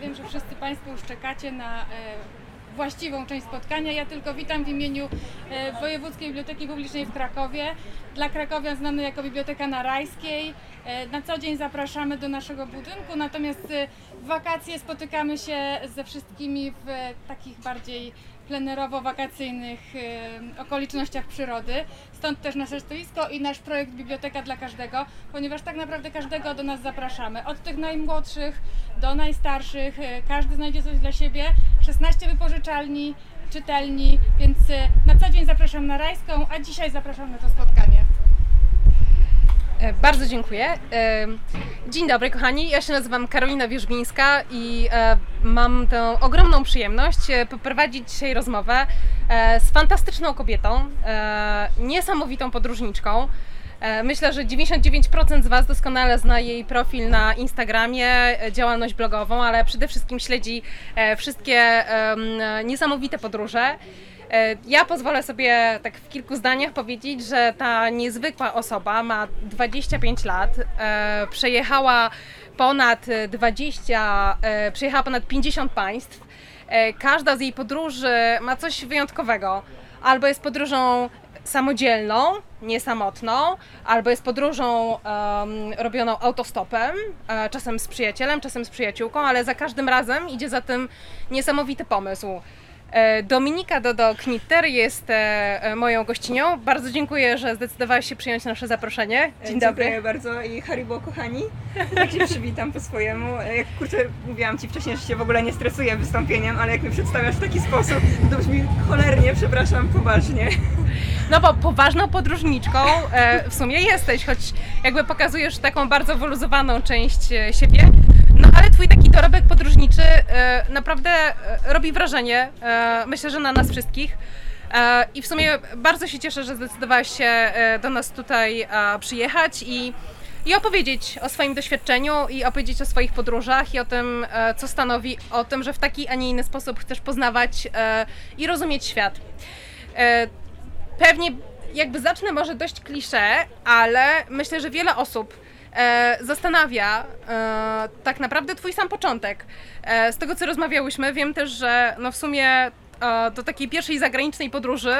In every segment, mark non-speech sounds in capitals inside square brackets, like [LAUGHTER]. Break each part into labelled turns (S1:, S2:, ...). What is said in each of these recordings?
S1: wiem, że wszyscy Państwo już czekacie na e, właściwą część spotkania. Ja tylko witam w imieniu e, Wojewódzkiej Biblioteki Publicznej w Krakowie. Dla krakowian znany jako Biblioteka na Rajskiej. E, Na co dzień zapraszamy do naszego budynku, natomiast w wakacje spotykamy się ze wszystkimi w takich bardziej plenerowo-wakacyjnych okolicznościach przyrody. Stąd też nasze stoisko i nasz projekt Biblioteka dla każdego, ponieważ tak naprawdę każdego do nas zapraszamy. Od tych najmłodszych do najstarszych, e, każdy znajdzie coś dla siebie. 16 wypożyczalni, czytelni, więc e, na co dzień zapraszam na Rajską, a dzisiaj zapraszam na to spotkanie.
S2: E, Bardzo dziękuję. E, Dzień dobry, kochani. Ja się nazywam Karolina Wierzbińska i e, mam tę ogromną przyjemność poprowadzić dzisiaj rozmowę z fantastyczną kobietą, niesamowitą podróżniczką. Myślę, że 99% z Was doskonale zna jej profil na Instagramie, działalność blogową, ale przede wszystkim śledzi wszystkie niesamowite podróże. E, Ja pozwolę sobie tak w kilku zdaniach powiedzieć, że ta niezwykła osoba ma 25 lat, e, przejechała ponad 20, e, przejechała ponad 50 państw. Każda z jej podróży ma coś wyjątkowego. Albo jest podróżą samodzielną, niesamotną, albo jest podróżą em, robioną autostopem, czasem z przyjacielem, czasem z przyjaciółką, ale za każdym razem idzie za tym niesamowity pomysł. E, Dominika Dodo-Knitter jest e, e, moją gościnią. Bardzo dziękuję, że zdecydowałaś się przyjąć nasze zaproszenie. Dzień dobry.
S3: Dziękuję bardzo i Haribo kochani. Tak się przywitam po swojemu. Jak kurczę, mówiłam Ci wcześniej, że się w ogóle nie stresuję wystąpieniem, ale jak mnie przedstawiasz w taki sposób, to brzmi cholernie, przepraszam, poważnie.
S2: No bo poważną podróżniczką w sumie jesteś, choć jakby pokazujesz taką bardzo wyluzowaną część siebie. No ale twój taki dorobek podróżniczy e, naprawdę e, robi wrażenie, e, myślę, że na nas wszystkich. I w sumie bardzo się cieszę, że zdecydowałaś się do nas tutaj przyjechać i, i opowiedzieć o swoim doświadczeniu i opowiedzieć o swoich podróżach i o tym, co stanowi o tym, że w taki, a nie inny sposób chcesz poznawać i rozumieć świat. Pewnie jakby zacznę może dość klisze, ale myślę, że wiele osób e, zastanawia e, tak naprawdę twój sam początek. E, z tego co rozmawiałyśmy, wiem też, że no w sumie e, do takiej pierwszej zagranicznej podróży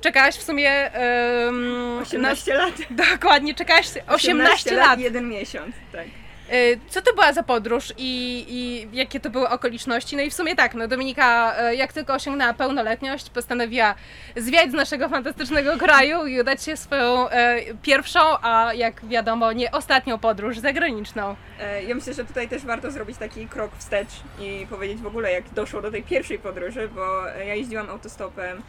S2: czekałaś w sumie em,
S3: 18 lat.
S2: Dokładnie, czekałaś 18, lat.
S3: i jeden miesiąc, tak.
S2: E, Co to była za podróż i, i jakie to były okoliczności? No i w sumie tak, no Dominika e, jak tylko osiągnęła pełnoletność, postanowiła zwiać z naszego fantastycznego kraju i udać się swoją e, pierwszą, a jak wiadomo nie ostatnią podróż zagraniczną.
S3: E, Ja myślę, że tutaj też warto zrobić taki krok wstecz i powiedzieć w ogóle, jak doszło do tej pierwszej podróży, bo ja jeździłam autostopem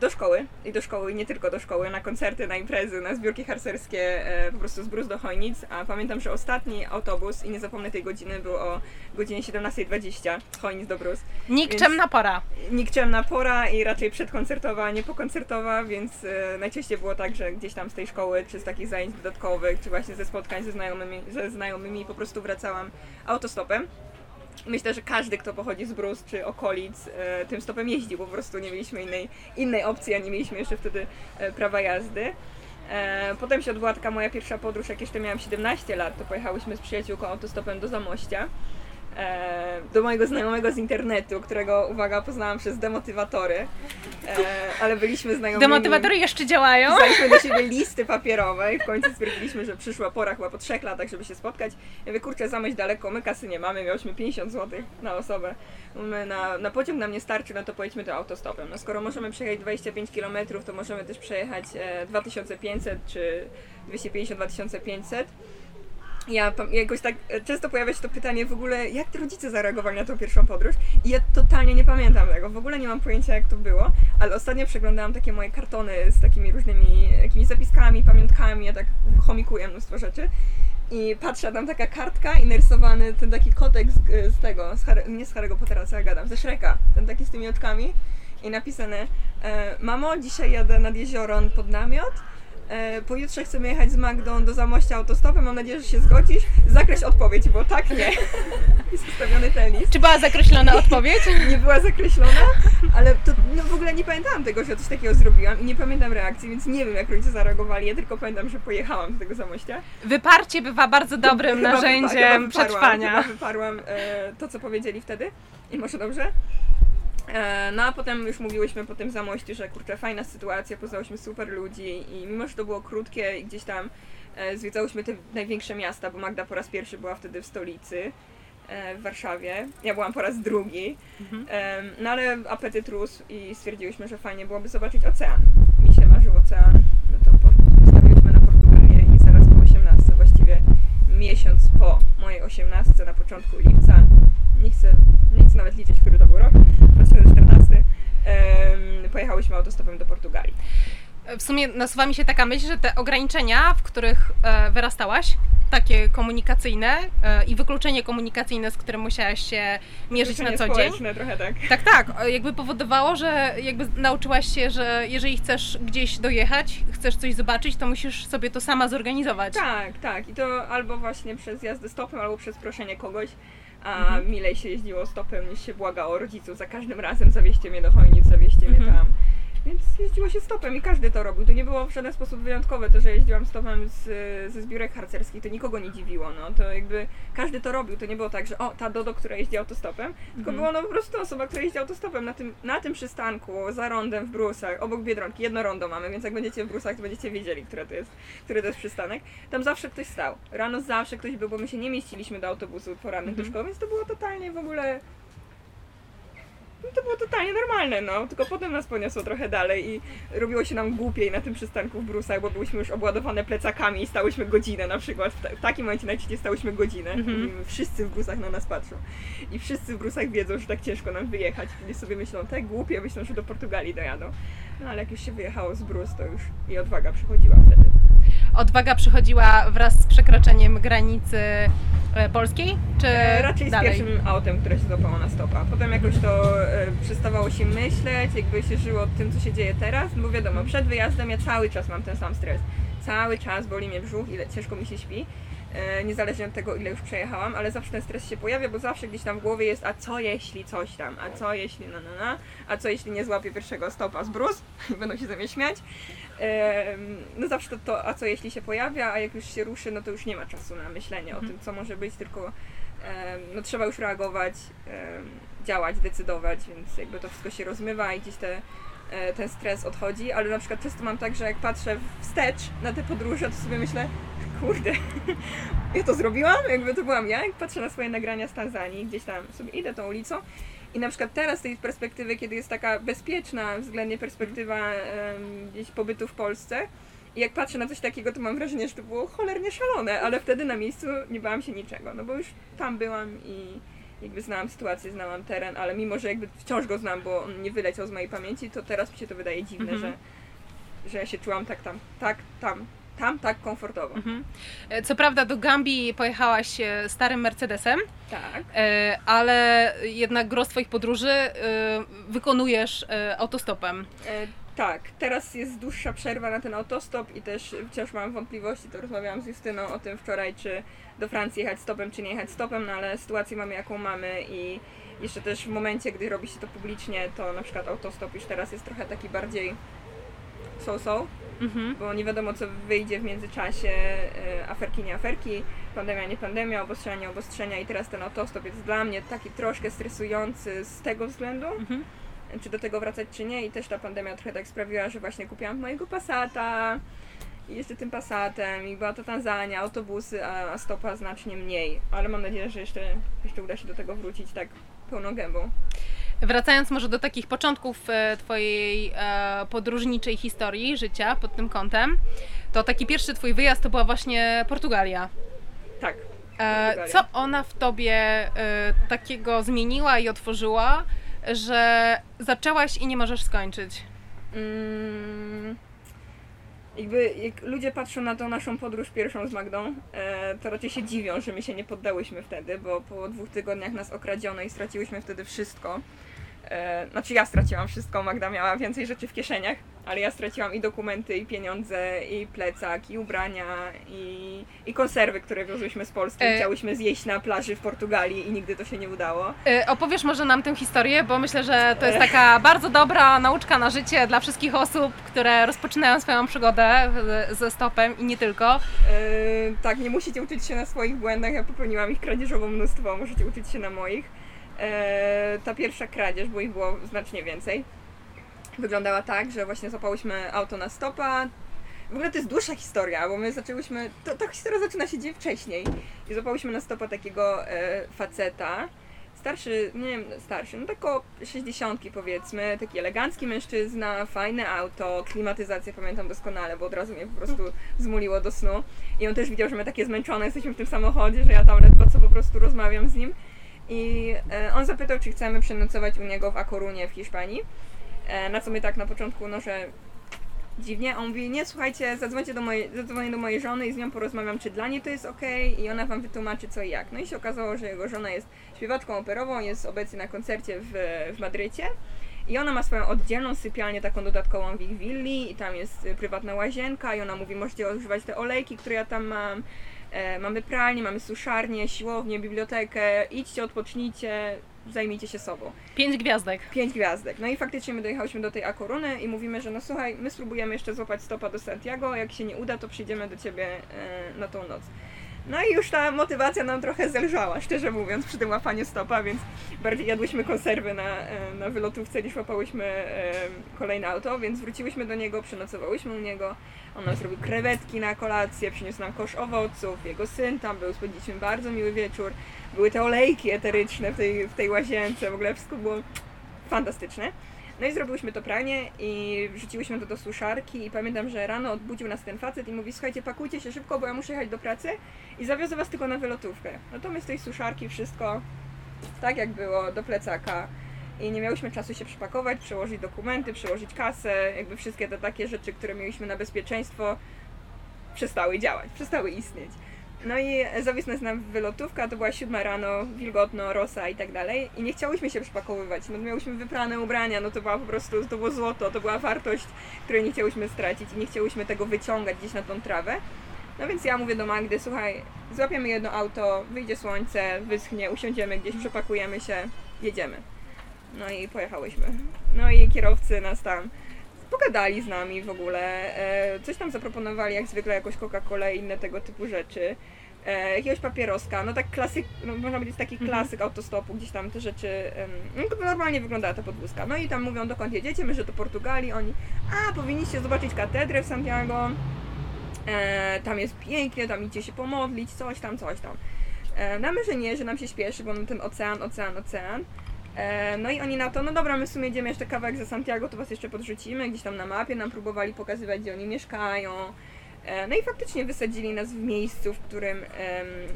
S3: do szkoły i do szkoły, i nie tylko do szkoły, na koncerty, na imprezy, na zbiórki harcerskie, e, po prostu z Brus do Chojnic, a pamiętam, że ostatni autobus, i nie zapomnę tej godziny, był o godzinie 17.20 z Chojnic do Brus.
S2: Nikczemna pora.
S3: nikczemna pora i raczej przedkoncertowa, a nie pokoncertowa, więc e, najczęściej było tak, że gdzieś tam z tej szkoły, czy z takich zajęć dodatkowych, czy właśnie ze spotkań ze znajomymi, ze znajomymi po prostu wracałam autostopem. Myślę, że każdy, kto pochodzi z Brus czy okolic, e, tym stopem jeździł, po prostu nie mieliśmy innej, innej opcji, a nie mieliśmy jeszcze wtedy e, prawa jazdy. E, potem się odbyła taka moja pierwsza podróż, jak jeszcze miałam 17 lat, to pojechałyśmy z przyjaciółką autostopem do Zamościa do mojego znajomego z internetu, którego, uwaga, poznałam przez demotywatory, e, ale byliśmy znajomymi.
S2: Demotywatory jeszcze działają.
S3: Pisaliśmy do siebie listy papierowe i w końcu stwierdziliśmy, że przyszła pora chyba po trzech latach, żeby się spotkać. Ja mówię, kurczę, zamyśl daleko, my kasy nie mamy, miałyśmy 50 zł na osobę. My na, na pociąg nam nie starczy, no to pojedźmy to autostopem. No skoro możemy przejechać 25 km, to możemy też przejechać e, 2500 czy 250-2500. Ja jakoś tak e, często pojawia się to pytanie w ogóle, jak te rodzice zareagowali na tą pierwszą podróż? I ja totalnie nie pamiętam tego, w ogóle nie mam pojęcia jak to było, ale ostatnio przeglądałam takie moje kartony z takimi różnymi jakimiś zapiskami, pamiątkami, ja tak chomikuję mnóstwo rzeczy. I patrzę, tam taka kartka i narysowany ten taki kotek z, z tego, z Harry, nie z Harry'ego Pottera, co ja gadam, ze Shreka, ten taki z tymi oczkami i napisane e, Mamo, dzisiaj jadę nad jezioro pod namiot, E, pojutrze chcemy jechać z Magdą do Zamościa autostopem, mam nadzieję, że się zgodzisz. Zakreśl odpowiedź, bo tak, nie. [LAUGHS] Jest ustawiony ten list.
S2: Czy była zakreślona odpowiedź?
S3: Nie była zakreślona, ale to no w ogóle nie pamiętałam tego, że coś takiego zrobiłam i nie pamiętam reakcji, więc nie wiem, jak rodzice zareagowali. Ja tylko pamiętam, że pojechałam do tego Zamościa.
S2: Wyparcie bywa bardzo dobrym
S3: Chyba
S2: narzędziem
S3: chyba
S2: przetrwania.
S3: Chyba wyparłam e, to, co powiedzieli wtedy i może dobrze. E, no a potem już mówiłyśmy po tym zamościu, że kurczę, fajna sytuacja, poznałyśmy super ludzi i mimo, że to było krótkie i gdzieś tam e, zwiedzałyśmy te największe miasta, bo Magda po raz pierwszy była wtedy w stolicy, e, w Warszawie. Ja byłam po raz drugi. E, no ale apetyt rósł i stwierdziłyśmy, że fajnie byłoby zobaczyć ocean. Mi się marzył ocean, no to po- postawiłyśmy na Portugalię i zaraz po 18, właściwie miesiąc po mojej 18, na początku lipca, nie chcę, nie chcę nawet liczyć, który to był rok, 2014, em, pojechałyśmy autostopem do Portugalii.
S2: W sumie nasuwa mi się taka myśl, że te ograniczenia, w których e, wyrastałaś, takie komunikacyjne e, i wykluczenie komunikacyjne, z którym musiałaś się mierzyć na co dzień.
S3: trochę tak.
S2: Tak, tak, e, jakby powodowało, że jakby nauczyłaś się, że jeżeli chcesz gdzieś dojechać, chcesz coś zobaczyć, to musisz sobie to sama zorganizować.
S3: Tak, tak. I to albo właśnie przez jazdę stopem, albo przez proszenie kogoś. A milej się jeździło stopem niż się błagało rodziców za każdym razem zawieźcie mnie do Chojnic, zawieźcie mnie
S2: Mhm.
S3: tam. Więc jeździło się stopem i każdy to robił. To nie było w żaden sposób wyjątkowe. To, że jeździłam stopem z, ze zbiórek harcerskich, to nikogo nie dziwiło. No. To jakby każdy to robił. To nie było tak, że o, ta Dodo, która jeździ autostopem, tylko była no po prostu osoba, która jeździ autostopem na tym, na tym przystanku, za rondem w Brusach, obok Biedronki. Jedno rondo mamy, więc jak będziecie w Brusach, to będziecie wiedzieli, które to jest, który to jest przystanek. Tam zawsze ktoś stał. Rano zawsze ktoś był, bo my się nie mieściliśmy do autobusu porannych do szkoły, więc to było totalnie w ogóle no to było totalnie normalne, no. Tylko potem nas poniosło trochę dalej i robiło się nam głupiej na tym przystanku w Brusach, bo byłyśmy już obładowane plecakami i stałyśmy godzinę na przykład. W, ta- w takim momencie najczęściej stałyśmy godzinę.
S2: Mhm.
S3: I wszyscy w Brusach na nas patrzą. I wszyscy w Brusach wiedzą, że tak ciężko nam wyjechać. I sobie myślą, te głupie, myślą, że do Portugalii dojadą. No ale jak już się wyjechało z Brus, to już i odwaga przychodziła wtedy.
S2: Odwaga przychodziła wraz z przekroczeniem granicy e, polskiej, czy
S3: E, raczej
S2: dalej?
S3: z pierwszym autem, które się złapało na stopa. Potem jakoś to e, przestawało się myśleć, jakby się żyło tym, co się dzieje teraz, no bo wiadomo, przed wyjazdem ja cały czas mam ten sam stres. Cały czas boli mnie brzuch, ile ciężko mi się śpi, niezależnie od tego, ile już przejechałam, ale zawsze ten stres się pojawia, bo zawsze gdzieś tam w głowie jest, a co jeśli coś tam, a co jeśli na na na, a co jeśli nie złapię pierwszego stopa z brus, [LAUGHS] będą się ze mnie śmiać. No zawsze to, to, a co jeśli się pojawia, a jak już się ruszy, no to już nie ma czasu na myślenie o tym, co może być, tylko no trzeba już reagować, działać, decydować, więc jakby to wszystko się rozmywa i gdzieś te, e, ten stres odchodzi, ale na przykład często mam tak, że jak patrzę wstecz na te podróże, to sobie myślę, kurde, [LAUGHS] ja to zrobiłam, jakby to byłam ja, jak patrzę na swoje nagrania z Tanzanii, gdzieś tam sobie idę tą ulicą i na przykład teraz z tej perspektywy, kiedy jest taka bezpieczna względnie perspektywa em, gdzieś pobytu w Polsce, i jak patrzę na coś takiego, to mam wrażenie, że to było cholernie szalone, ale wtedy na miejscu nie bałam się niczego, no bo już tam byłam i jakby znałam sytuację, znałam teren, ale mimo, że jakby wciąż go znam, bo on nie wyleciał z mojej pamięci, to teraz mi się to wydaje dziwne,
S2: Mhm.
S3: że, że ja się czułam tak tam, tak tam, tam tak komfortowo.
S2: Mhm. E, Co prawda do Gambii pojechałaś e, starym Mercedesem,
S3: Tak.
S2: e, ale jednak gros Twoich podróży wykonujesz autostopem.
S3: Tak, teraz jest dłuższa przerwa na ten autostop i też wciąż mam wątpliwości, to rozmawiałam z Justyną o tym wczoraj, czy do Francji jechać stopem, czy nie jechać stopem, no ale sytuację mamy jaką mamy i jeszcze też w momencie, gdy robi się to publicznie, to na przykład autostop już teraz jest trochę taki bardziej so-so,
S2: Mhm.
S3: bo nie wiadomo co wyjdzie w międzyczasie, e, aferki, nie aferki, pandemia, nie pandemia, obostrzenia, nie obostrzenia i teraz ten autostop jest dla mnie taki troszkę stresujący z tego względu,
S2: Mhm.
S3: czy do tego wracać, czy nie. I też ta pandemia trochę tak sprawiła, że właśnie kupiłam mojego Passata i jeszcze tym Passatem i była to Tanzania, autobusy, a, a stopa znacznie mniej. Ale mam nadzieję, że jeszcze, jeszcze uda się do tego wrócić tak pełną gębą.
S2: Wracając może do takich początków e, Twojej e, podróżniczej historii, życia pod tym kątem, to taki pierwszy Twój wyjazd to była właśnie Portugalia.
S3: Tak.
S2: E,
S3: Portugalia.
S2: co ona w Tobie takiego zmieniła i otworzyła, że zaczęłaś i nie możesz skończyć?
S3: Mm, jakby jak ludzie patrzą na tą naszą podróż pierwszą z Magdą, e, to raczej się dziwią, że my się nie poddałyśmy wtedy, bo po dwóch tygodniach nas okradziono i straciłyśmy wtedy wszystko. E, znaczy ja straciłam wszystko, Magda miała więcej rzeczy w kieszeniach, ale ja straciłam i dokumenty, i pieniądze, i plecak, i ubrania, i, i konserwy, które wiozłyśmy z Polski.
S2: E.
S3: Chciałyśmy zjeść na plaży w Portugalii i nigdy to się nie udało.
S2: Y, Opowiesz może nam tę historię, bo myślę, że to jest taka bardzo dobra nauczka na życie dla wszystkich osób, które rozpoczynają swoją przygodę ze stopem i nie tylko.
S3: E, tak, nie musicie uczyć się na swoich błędach, ja popełniłam ich kradzieżowo mnóstwo, możecie uczyć się na moich. E, ta pierwsza kradzież, bo ich było znacznie więcej, wyglądała tak, że właśnie złapałyśmy auto na stopa. W ogóle to jest dłuższa historia, bo my zaczęłyśmy, to, ta historia zaczyna się dzieje wcześniej. I złapałyśmy na stopa takiego e, faceta, starszy, nie wiem, starszy, no tak około 60 powiedzmy, taki elegancki mężczyzna, fajne auto, klimatyzację pamiętam doskonale, bo od razu mnie po prostu zmuliło do snu. I on też widział, że my takie zmęczone jesteśmy w tym samochodzie, że ja tam ledwo co po prostu rozmawiam z nim. I e, on zapytał, czy chcemy przenocować u niego w A Corunie w Hiszpanii. E, na co my tak na początku, no że dziwnie. On mówi, nie słuchajcie, zadzwońcie do mojej, zadzwonię do mojej żony i z nią porozmawiam, czy dla niej to jest ok i ona wam wytłumaczy co i jak. No i się okazało, że jego żona jest śpiewaczką operową, jest obecnie na koncercie w, w Madrycie. I ona ma swoją oddzielną sypialnię, taką dodatkową w ich willi i tam jest prywatna łazienka i ona mówi, możecie używać te olejki, które ja tam mam. E, mamy pralnię, mamy suszarnię, siłownię, bibliotekę, idźcie, odpocznijcie, zajmijcie się sobą.
S2: Pięć gwiazdek.
S3: Pięć gwiazdek. No i faktycznie my dojechałyśmy do tej Akoruny i mówimy, że no słuchaj, my spróbujemy jeszcze złapać stopa do Santiago, jak się nie uda, to przyjdziemy do ciebie e, na tą noc. No i już ta motywacja nam trochę zelżała, szczerze mówiąc, przy tym łapaniu stopa, więc bardziej jadłyśmy konserwy na, e, na wylotówce niż łapałyśmy e, kolejne auto, więc wróciłyśmy do niego, przenocowałyśmy u niego. On nam zrobił krewetki na kolację, przyniósł nam kosz owoców, jego syn tam był, spędziliśmy bardzo miły wieczór. Były te olejki eteryczne w tej, w tej łazience, w ogóle wszystko było fantastyczne. No i zrobiłyśmy to pranie i wrzuciłyśmy to do suszarki i pamiętam, że rano odbudził nas ten facet i mówi słuchajcie, pakujcie się szybko, bo ja muszę jechać do pracy i zawiozę was tylko na wylotówkę. No to my z tej suszarki wszystko tak jak było, do plecaka i nie miałyśmy czasu się przypakować, przełożyć dokumenty, przełożyć kasę, jakby wszystkie te takie rzeczy, które mieliśmy na bezpieczeństwo przestały działać, przestały istnieć. No i zawisł nas nam wylotówka, to była siódma rano, wilgotno, rosa i tak dalej. I nie chciałyśmy się przypakowywać, no miałyśmy wyprane ubrania, no to była po prostu, to było złoto, to była wartość, której nie chciałyśmy stracić i nie chciałyśmy tego wyciągać gdzieś na tą trawę. No więc ja mówię do Magdy, słuchaj, złapiemy jedno auto, wyjdzie słońce, wyschnie, usiądziemy gdzieś, przepakujemy się, jedziemy. No i pojechałyśmy. No i kierowcy nas tam pogadali z nami w ogóle, e, coś tam zaproponowali, jak zwykle jakąś Coca-Colę i inne tego typu rzeczy. E, jakiegoś papieroska, no tak klasyk, no można powiedzieć taki klasyk autostopu, gdzieś tam te rzeczy, no normalnie wyglądała ta podwózka. No i tam mówią, dokąd jedziecie, my, że do Portugalii, oni, a powinniście zobaczyć katedrę w Santiago, e, tam jest pięknie, tam idzie się pomodlić, coś tam, coś tam. E, no my, że nie, że nam się śpieszy, bo mamy ten ocean, ocean, ocean. E, no i oni na to, no dobra, my w sumie jedziemy jeszcze kawałek za Santiago, to was jeszcze podrzucimy, gdzieś tam na mapie nam próbowali pokazywać, gdzie oni mieszkają. E, no i faktycznie wysadzili nas w miejscu, w którym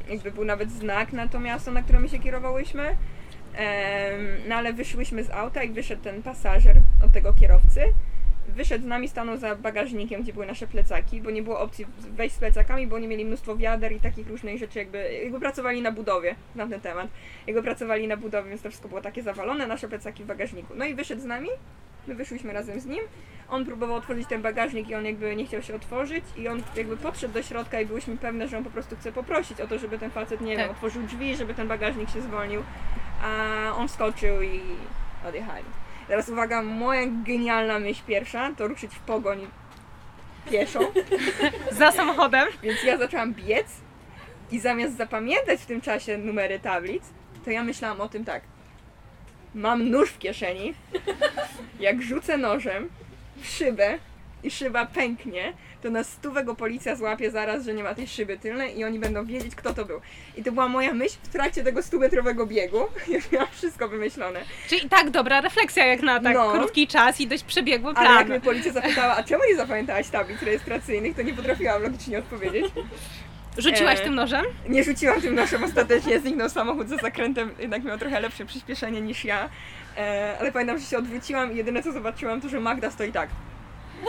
S3: jakby był nawet znak na to miasto, na które my się kierowałyśmy. No ale wyszłyśmy z auta i wyszedł ten pasażer od tego kierowcy. Wyszedł z nami, stanął za bagażnikiem, gdzie były nasze plecaki, bo nie było opcji wejść z plecakami, bo oni mieli mnóstwo wiader i takich różnych rzeczy, jakby, jakby pracowali na budowie na ten temat. Jakby pracowali na budowie, więc to wszystko było takie zawalone, nasze plecaki w bagażniku. No i wyszedł z nami, my wyszłyśmy razem z nim. On próbował otworzyć ten bagażnik i on jakby nie chciał się otworzyć i on jakby podszedł do środka i byłyśmy pewne, że on po prostu chce poprosić o to, żeby ten facet, nie wiem,
S2: Tak.
S3: otworzył drzwi, żeby ten bagażnik się zwolnił, a on wskoczył i odjechali. Teraz uwaga, moja genialna myśl pierwsza to ruszyć w pogoń pieszo, [LAUGHS]
S2: Za samochodem.
S3: więc ja zaczęłam biec i zamiast zapamiętać w tym czasie numery tablic, to ja myślałam o tym tak. Mam nóż w kieszeni, jak rzucę nożem w szybę i szyba pęknie, to na stówę go policja złapie zaraz, że nie ma tej szyby tylnej i oni będą wiedzieć, kto to był. I to była moja myśl w trakcie tego stumetrowego biegu. [LAUGHS] Już miałam wszystko wymyślone.
S2: Czyli tak dobra refleksja jak na tak
S3: No.
S2: krótki czas i dość przebiegły
S3: Ale jak
S2: plan.
S3: mnie policja zapytała, a czemu nie zapamiętałaś tablic rejestracyjnych, to nie potrafiłam logicznie odpowiedzieć.
S2: Rzuciłaś
S3: e,
S2: tym nożem?
S3: Nie rzuciłam tym nożem ostatecznie, [LAUGHS] zniknął samochód za zakrętem, jednak miał trochę lepsze przyspieszenie niż ja. E, ale pamiętam, że się odwróciłam i jedyne co zobaczyłam to, że Magda stoi tak.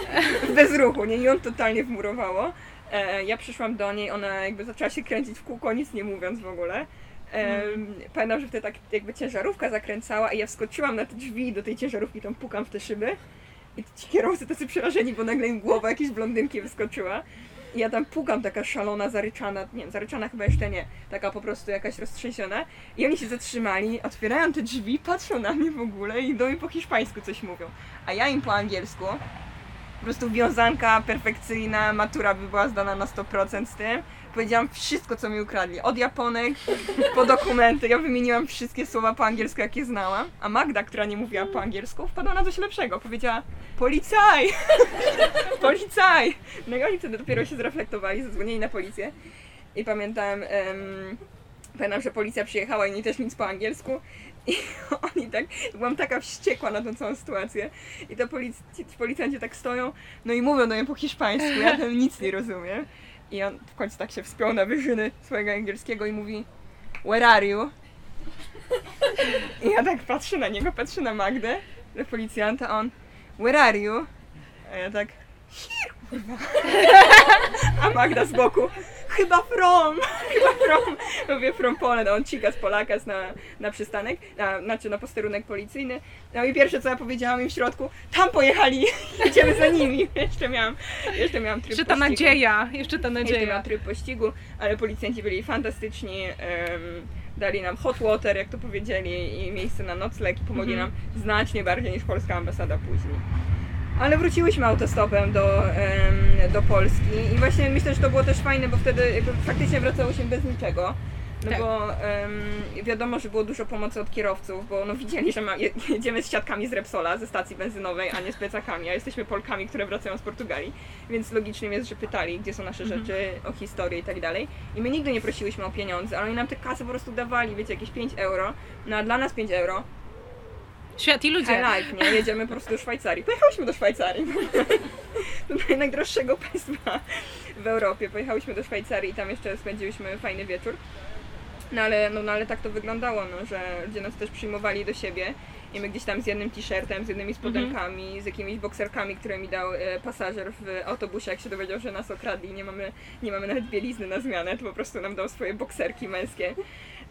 S3: [LAUGHS] Bez ruchu, nie? I ją totalnie wmurowało. E, ja przyszłam do niej, ona jakby zaczęła się kręcić w kółko, nic nie mówiąc w ogóle. Em, Pamiętam, że wtedy tak jakby ciężarówka zakręcała i ja wskoczyłam na te drzwi do tej ciężarówki, tam pukam w te szyby i ci kierowcy tacy przerażeni, bo nagle im głowa jakiejś blondynki wyskoczyła. I ja tam pukam, taka szalona, zaryczana, nie wiem, zaryczana chyba jeszcze nie, taka po prostu jakaś roztrzęsiona. I oni się zatrzymali, otwierają te drzwi, patrzą na mnie w ogóle i do mnie po hiszpańsku coś mówią. A ja im po angielsku, po prostu wiązanka perfekcyjna, matura by była zdana na 100% z tym. Powiedziałam wszystko, co mi ukradli. Od Japonek po dokumenty. Ja wymieniłam wszystkie słowa po angielsku, jakie znałam. A Magda, która nie mówiła po angielsku, wpadła na coś lepszego. Powiedziała policaj! [LAUGHS] policaj! No i oni wtedy dopiero się zreflektowali, zadzwonili na policję. I pamiętam, em, pamiętam, że policja przyjechała i nie też nic po angielsku. I [LAUGHS] oni tak, byłam taka wściekła na tą całą sytuację. I to polic, ci, ci policjanci tak stoją, no i mówią do mnie po hiszpańsku, ja tam nic nie rozumiem. I on w końcu tak się wspiął na wyżyny swojego angielskiego i mówi Where are you? I ja tak patrzę na niego, patrzę na Magdę, na policjanta, on Where are you? A ja tak Here, kurwa. A Magda z boku Chyba from, chyba from. Mówię from Poland, a on cika z Polakas na, na przystanek, na, znaczy na posterunek policyjny. No i pierwsze co ja powiedziałam im w środku, tam pojechali, [LAUGHS] jedziemy za nimi. Jeszcze miałam, jeszcze miałam tryb
S2: Jeszcze ta
S3: pościgu.
S2: nadzieja, jeszcze ta
S3: Jeszcze
S2: nadzieja.
S3: miałam tryb pościgu, ale policjanci byli fantastyczni. em, dali nam hot water, jak to powiedzieli, i miejsce na nocleg i pomogli
S2: Mhm.
S3: nam znacznie bardziej niż polska ambasada później. Ale wróciłyśmy autostopem do, em, do Polski i właśnie myślę, że to było też fajne, bo wtedy jakby faktycznie wracało się bez niczego. No
S2: Tak.
S3: bo em, wiadomo, że było dużo pomocy od kierowców, bo no widzieli, że ma, je, jedziemy z siatkami z Repsola, ze stacji benzynowej, a nie z plecakami, a jesteśmy Polkami, które wracają z Portugalii, więc logicznym jest, że pytali, gdzie są nasze
S2: Mhm.
S3: rzeczy, o historię i tak dalej. I my nigdy nie prosiłyśmy o pieniądze, ale oni nam te kasy po prostu dawali, wiecie, jakieś 5 euro, no a dla nas 5 euro,
S2: Świat i ludzie.
S3: high life, nie? Jedziemy po prostu do Szwajcarii. Pojechałyśmy do Szwajcarii. [LAUGHS] do najdroższego państwa w Europie. Pojechałyśmy do Szwajcarii i tam jeszcze spędziłyśmy fajny wieczór. No ale, no, no ale tak to wyglądało, no, że ludzie nas też przyjmowali do siebie i my gdzieś tam z jednym t-shirtem, z jednymi spodenkami, z jakimiś bokserkami, które mi dał e, pasażer w autobusie, jak się dowiedział, że nas okradli i nie mamy, nie mamy nawet bielizny na zmianę, to po prostu nam dał swoje bokserki męskie.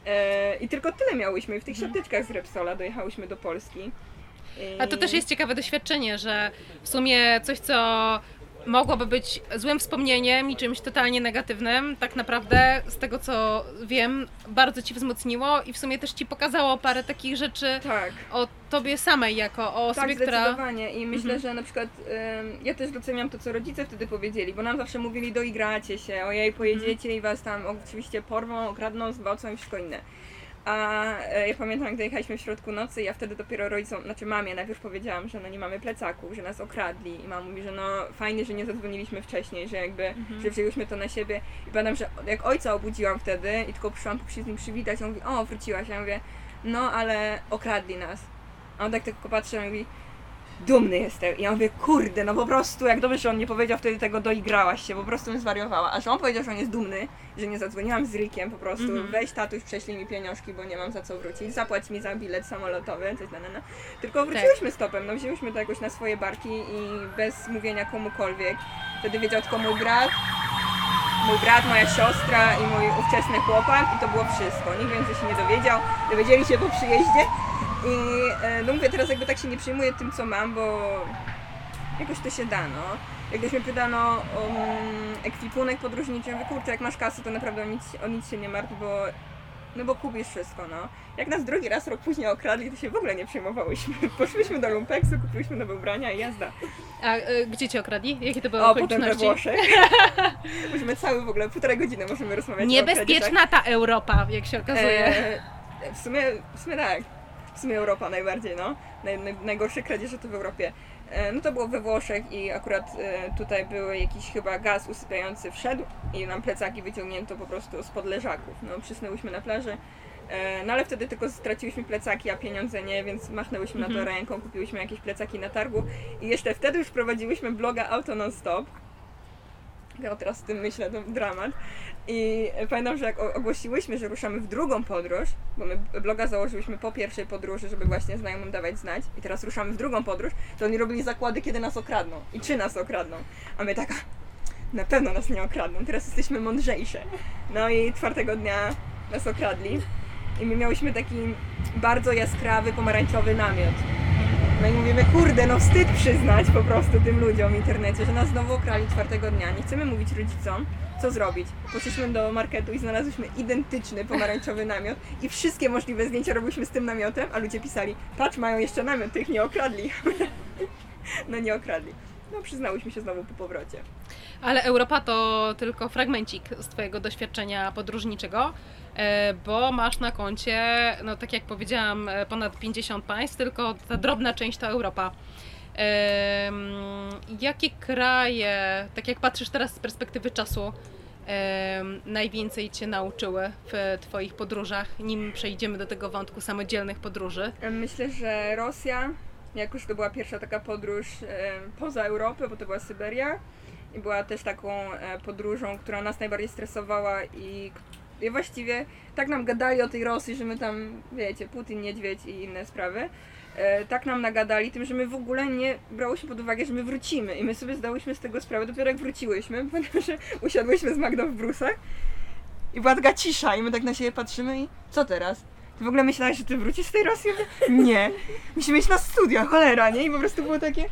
S3: E, I tylko tyle miałyśmy. W tych siateczkach z Repsola dojechałyśmy do Polski.
S2: A to też jest ciekawe doświadczenie, że w sumie coś, co mogłoby być złym wspomnieniem i czymś totalnie negatywnym, tak naprawdę z tego co wiem, bardzo ci wzmocniło i w sumie też ci pokazało parę takich rzeczy
S3: Tak.
S2: o tobie samej, jako o
S3: Tak,
S2: osobie, która.
S3: zdecydowanie. I myślę,
S2: Mhm.
S3: że na przykład ym, ja też doceniam to, co rodzice wtedy powiedzieli, bo nam zawsze mówili, doigracie się, ojej, pojedziecie i was tam oczywiście porwą, okradną, zgwałcą i wszystko inne. A e, ja pamiętam, gdy jechaliśmy w środku nocy, ja wtedy dopiero rodzicom, znaczy mamie najpierw powiedziałam, że no nie mamy plecaków, że nas okradli. I mama mówi, że no fajnie, że nie zadzwoniliśmy wcześniej, że jakby, że wzięłyśmy to na siebie. I pamiętam, że jak ojca obudziłam wtedy i tylko przyszłam się z nim przywitać, on mówi, o wróciłaś, ja mówię, no ale okradli nas. A on tak tylko patrzy i mówi, dumny jestem. I ja mówię, kurde, no po prostu, jak dobrze, że on nie powiedział wtedy tego, doigrałaś się, po prostu bym zwariowała. A że on powiedział, że on jest dumny, że nie zadzwoniłam z Rikiem, po prostu,
S2: Mhm.
S3: weź tatuś, prześlij mi pieniążki, bo nie mam za co wrócić, zapłać mi za bilet samolotowy, coś na, na, na. Tylko wróciłyśmy stopem, no wzięłyśmy to jakoś na swoje barki i bez mówienia komukolwiek. Wtedy wiedział tylko mój brat, mój brat, moja siostra i mój ówczesny chłopak i to było wszystko. Nikt więcej się nie dowiedział, dowiedzieli się po przyjeździe i e, no mówię, teraz jakby tak się nie przejmuję tym, co mam, bo jakoś to się da, no. Jak ktoś mnie pyta, no, o mm, ekwipunek podróżniczy, ja mówię, kurczę, jak masz kasę, to naprawdę o nic, o nic się nie martw, bo no bo kupisz wszystko, no. Jak nas drugi raz, rok później okradli, to się w ogóle nie przejmowałyśmy. [LAUGHS] Poszłyśmy do Lumpeksu, kupiłyśmy nowe ubrania i jazda.
S2: A y, gdzie cię okradli? Jakie to były
S3: O, potem we
S2: okoliczności?
S3: Włoszech. [LAUGHS] Musimy cały w ogóle, półtorej godziny możemy rozmawiać o.
S2: Niebezpieczna ta Europa, jak się okazuje.
S3: E, w, sumie, w sumie tak. W sumie Europa najbardziej, no. Naj, naj, najgorsze kradzieże to w Europie. E, no to było we Włoszech i akurat e, tutaj były jakiś chyba gaz usypiający wszedł i nam plecaki wyciągnięto po prostu spod leżaków. No przysnęłyśmy na plaży. E, no ale wtedy tylko straciłyśmy plecaki, a pieniądze nie, więc machnęłyśmy na to
S2: Mhm.
S3: ręką, kupiłyśmy jakieś plecaki na targu i jeszcze wtedy już prowadziłyśmy bloga Auto Non Stop. Ja teraz z tym myślę, to dramat. I pamiętam, że jak o- ogłosiłyśmy, że ruszamy w drugą podróż, bo my bloga założyłyśmy po pierwszej podróży, żeby właśnie znajomym dawać znać, i teraz ruszamy w drugą podróż, to oni robili zakłady, kiedy nas okradną i czy nas okradną. A my taka, na pewno nas nie okradną, teraz jesteśmy mądrzejsze. No i czwartego dnia nas okradli. i my miałyśmy taki bardzo jaskrawy, pomarańczowy namiot. No i mówimy, kurde, no wstyd przyznać po prostu tym ludziom w internecie, że nas znowu okrali czwartego dnia. Nie chcemy mówić rodzicom, co zrobić. Poszliśmy do marketu i znalazłyśmy identyczny pomarańczowy namiot i wszystkie możliwe zdjęcia robiliśmy z tym namiotem, a ludzie pisali, patrz, mają jeszcze namiot, tych nie okradli. [LAUGHS] no nie okradli. No przyznałyśmy się znowu po powrocie.
S2: Ale Europa to tylko fragmencik z Twojego doświadczenia podróżniczego, bo masz na koncie, no tak jak powiedziałam, e, ponad 50 państw, tylko ta drobna część to Europa. Jakie kraje, tak jak patrzysz teraz z perspektywy czasu, najwięcej Cię nauczyły w Twoich podróżach, nim przejdziemy do tego wątku samodzielnych podróży?
S3: Myślę, że Rosja, jako że to była pierwsza taka podróż e, poza Europę, bo to była Syberia i była też taką e, podróżą, która nas najbardziej stresowała i, i właściwie tak nam gadali o tej Rosji, że my tam, wiecie, Putin, Niedźwiedź i inne sprawy. E, tak nam nagadali tym, że my w ogóle nie brałyśmy pod uwagę, że my wrócimy i my sobie zdałyśmy z tego sprawę dopiero jak wróciłyśmy, [LAUGHS] ponieważ usiadłyśmy z Magdą w brusach i była taka cisza i my tak na siebie patrzymy i co teraz? Ty w ogóle myślałaś, że ty wrócisz z tej Rosji? Nie. Musimy iść na studia, cholera, nie? I po prostu było takie,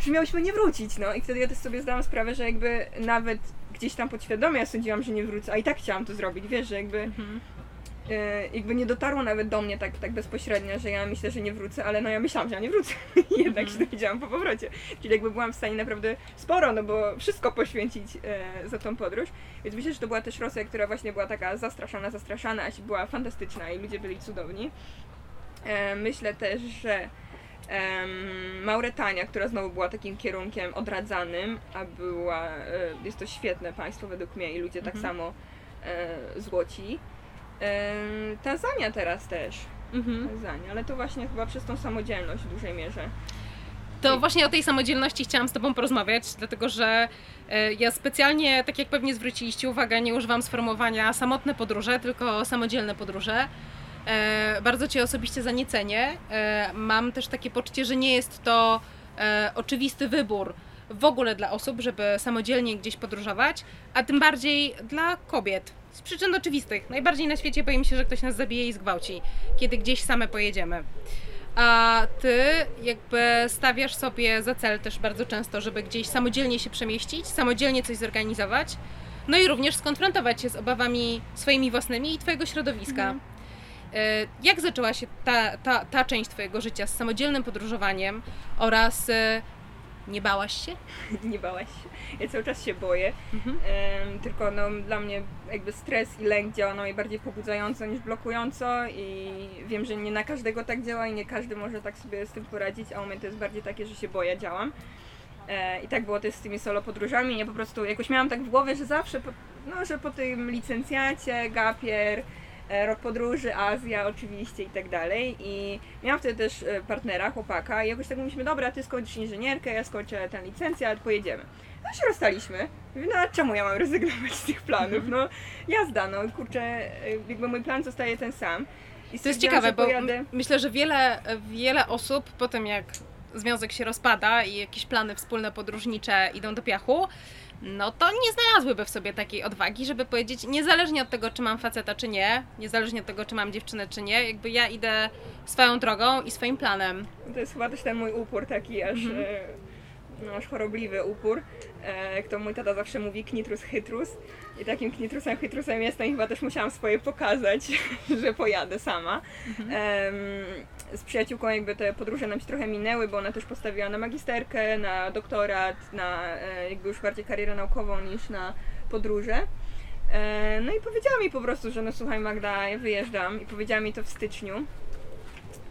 S3: że miałyśmy nie wrócić, no. I wtedy ja też sobie zdałam sprawę, że jakby nawet gdzieś tam podświadomie ja sądziłam, że nie wrócę, a i tak chciałam to zrobić, wiesz, że jakby,
S2: Mhm.
S3: e, jakby nie dotarło nawet do mnie tak, tak bezpośrednio, że ja myślę, że nie wrócę, ale no ja myślałam, że ja nie wrócę. [LAUGHS] I jednak się dowiedziałam po powrocie. Czyli jakby byłam w stanie naprawdę sporo, no bo wszystko poświęcić e, za tą podróż. Więc myślę, że to była też Rosja, która właśnie była taka zastraszana, zastraszana, a była fantastyczna i ludzie byli cudowni. E, myślę też, że Mauretania, która znowu była takim kierunkiem odradzanym, a była, e, jest to świetne państwo według mnie i ludzie tak
S2: Mhm.
S3: samo e, złoci. Tanzania teraz też.
S2: Mhm.
S3: Tanzania, ale to właśnie chyba przez tą samodzielność w dużej mierze.
S2: To właśnie o tej samodzielności chciałam z Tobą porozmawiać, dlatego że e, ja specjalnie, tak jak pewnie zwróciliście uwagę, nie używam sformułowania samotne podróże, tylko samodzielne podróże. E, Bardzo Cię osobiście za. E, Mam też takie poczucie, że nie jest to e, oczywisty wybór w ogóle dla osób, żeby samodzielnie gdzieś podróżować, a tym bardziej dla kobiet. Z przyczyn oczywistych. Najbardziej na świecie boję się, że ktoś nas zabije i zgwałci, kiedy gdzieś same pojedziemy. A ty jakby stawiasz sobie za cel też bardzo często, żeby gdzieś samodzielnie się przemieścić, samodzielnie coś zorganizować, no i również skonfrontować się z obawami swoimi własnymi i twojego środowiska.
S3: Mhm.
S2: E, Jak zaczęła się ta, ta, ta część twojego życia z samodzielnym podróżowaniem oraz e, nie bałaś się? [LAUGHS]
S3: nie bałaś się. Ja cały czas się boję.
S2: Mhm.
S3: Tylko no, dla mnie jakby stres i lęk działa najbardziej pobudzająco niż blokująco i wiem, że nie na każdego tak działa i nie każdy może tak sobie z tym poradzić, a u mnie to jest bardziej takie, że się boję, działam. E, I tak było też z tymi solo podróżami. Ja po prostu jakoś miałam tak w głowie, że zawsze, po, no, że po tym licencjacie, gapier, rok podróży, Azja oczywiście i tak dalej. I miałam wtedy też e, partnera, chłopaka i jakoś tak mówiliśmy, dobra, ty skończysz inżynierkę, ja skończę ten licencjat, pojedziemy. No się rozstaliśmy. Mówię, no a czemu ja mam rezygnować z tych planów? No jazda, no kurczę, e, jakby mój plan zostaje ten sam. I
S2: To jest ciekawe, bo
S3: pojadę...
S2: myślę, że wiele, wiele osób po tym jak związek się rozpada i jakieś plany wspólne podróżnicze idą do piachu, no to nie znalazłyby w sobie takiej odwagi, żeby powiedzieć, niezależnie od tego, czy mam faceta, czy nie, niezależnie od tego, czy mam dziewczynę, czy nie, jakby ja idę swoją drogą i swoim planem.
S3: To jest chyba też ten mój upór taki aż,
S2: Mhm.
S3: e, aż chorobliwy upór. E, jak to mój tata zawsze mówi, knitrus chytrus. I takim knitrusem chytrusem jestem i chyba też musiałam swoje pokazać, [LAUGHS] że pojadę sama.
S2: Mhm.
S3: Em, z przyjaciółką jakby te podróże nam się trochę minęły, bo ona też postawiła na magisterkę, na doktorat, na e, jakby już bardziej karierę naukową niż na podróże. E, no i powiedziała mi po prostu, że no słuchaj Magda, ja wyjeżdżam i powiedziała mi to w styczniu.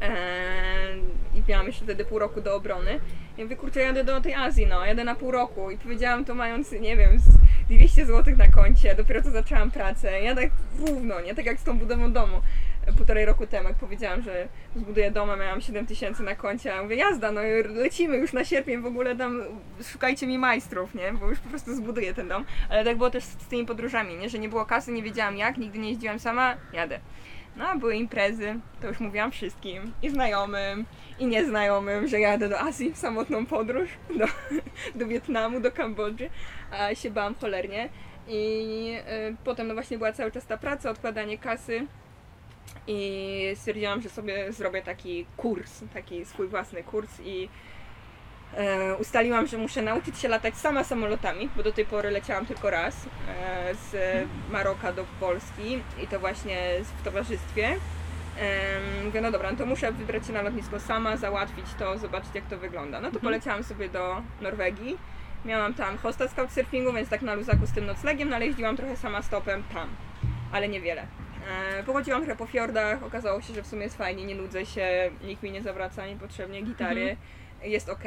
S3: Eee, I miałam jeszcze wtedy pół roku do obrony. Ja mówię, kurczę, jadę do tej Azji, no, jadę na pół roku. I powiedziałam to mając, nie wiem, z 200 zł na koncie, dopiero co zaczęłam pracę. Ja tak równo, nie? Tak jak z tą budową domu. Półtorej roku temu, jak powiedziałam, że zbuduję dom, a miałam 7 tysięcy na koncie, a mówię, jazda, no lecimy już na sierpień, w ogóle tam szukajcie mi majstrów, nie? Bo już po prostu zbuduję ten dom. Ale tak było też z tymi podróżami, nie? Że nie było kasy, nie wiedziałam jak, nigdy nie jeździłam sama, jadę. No, były imprezy, to już mówiłam wszystkim, i znajomym, i nieznajomym, że jadę do Azji w samotną podróż, do, do Wietnamu, do Kambodży, a się bałam cholernie. I y, potem no właśnie była cały czas ta praca, odkładanie kasy. I stwierdziłam, że sobie zrobię taki kurs, taki swój własny kurs i ustaliłam, że muszę nauczyć się latać sama samolotami, bo do tej pory leciałam tylko raz e, z Maroka do Polski i to właśnie w towarzystwie. Mówię, no dobra, no to muszę wybrać się na lotnisko sama, załatwić to, zobaczyć jak to wygląda. No to poleciałam sobie do Norwegii. Miałam tam hosta z couchsurfingu, więc tak na luzaku z tym noclegiem, no ale jeździłam trochę sama stopem tam, ale niewiele. E, pochodziłam trochę po fiordach, okazało się, że w sumie jest fajnie, nie nudzę się, nikt mi nie zawraca niepotrzebnie gitary, jest ok.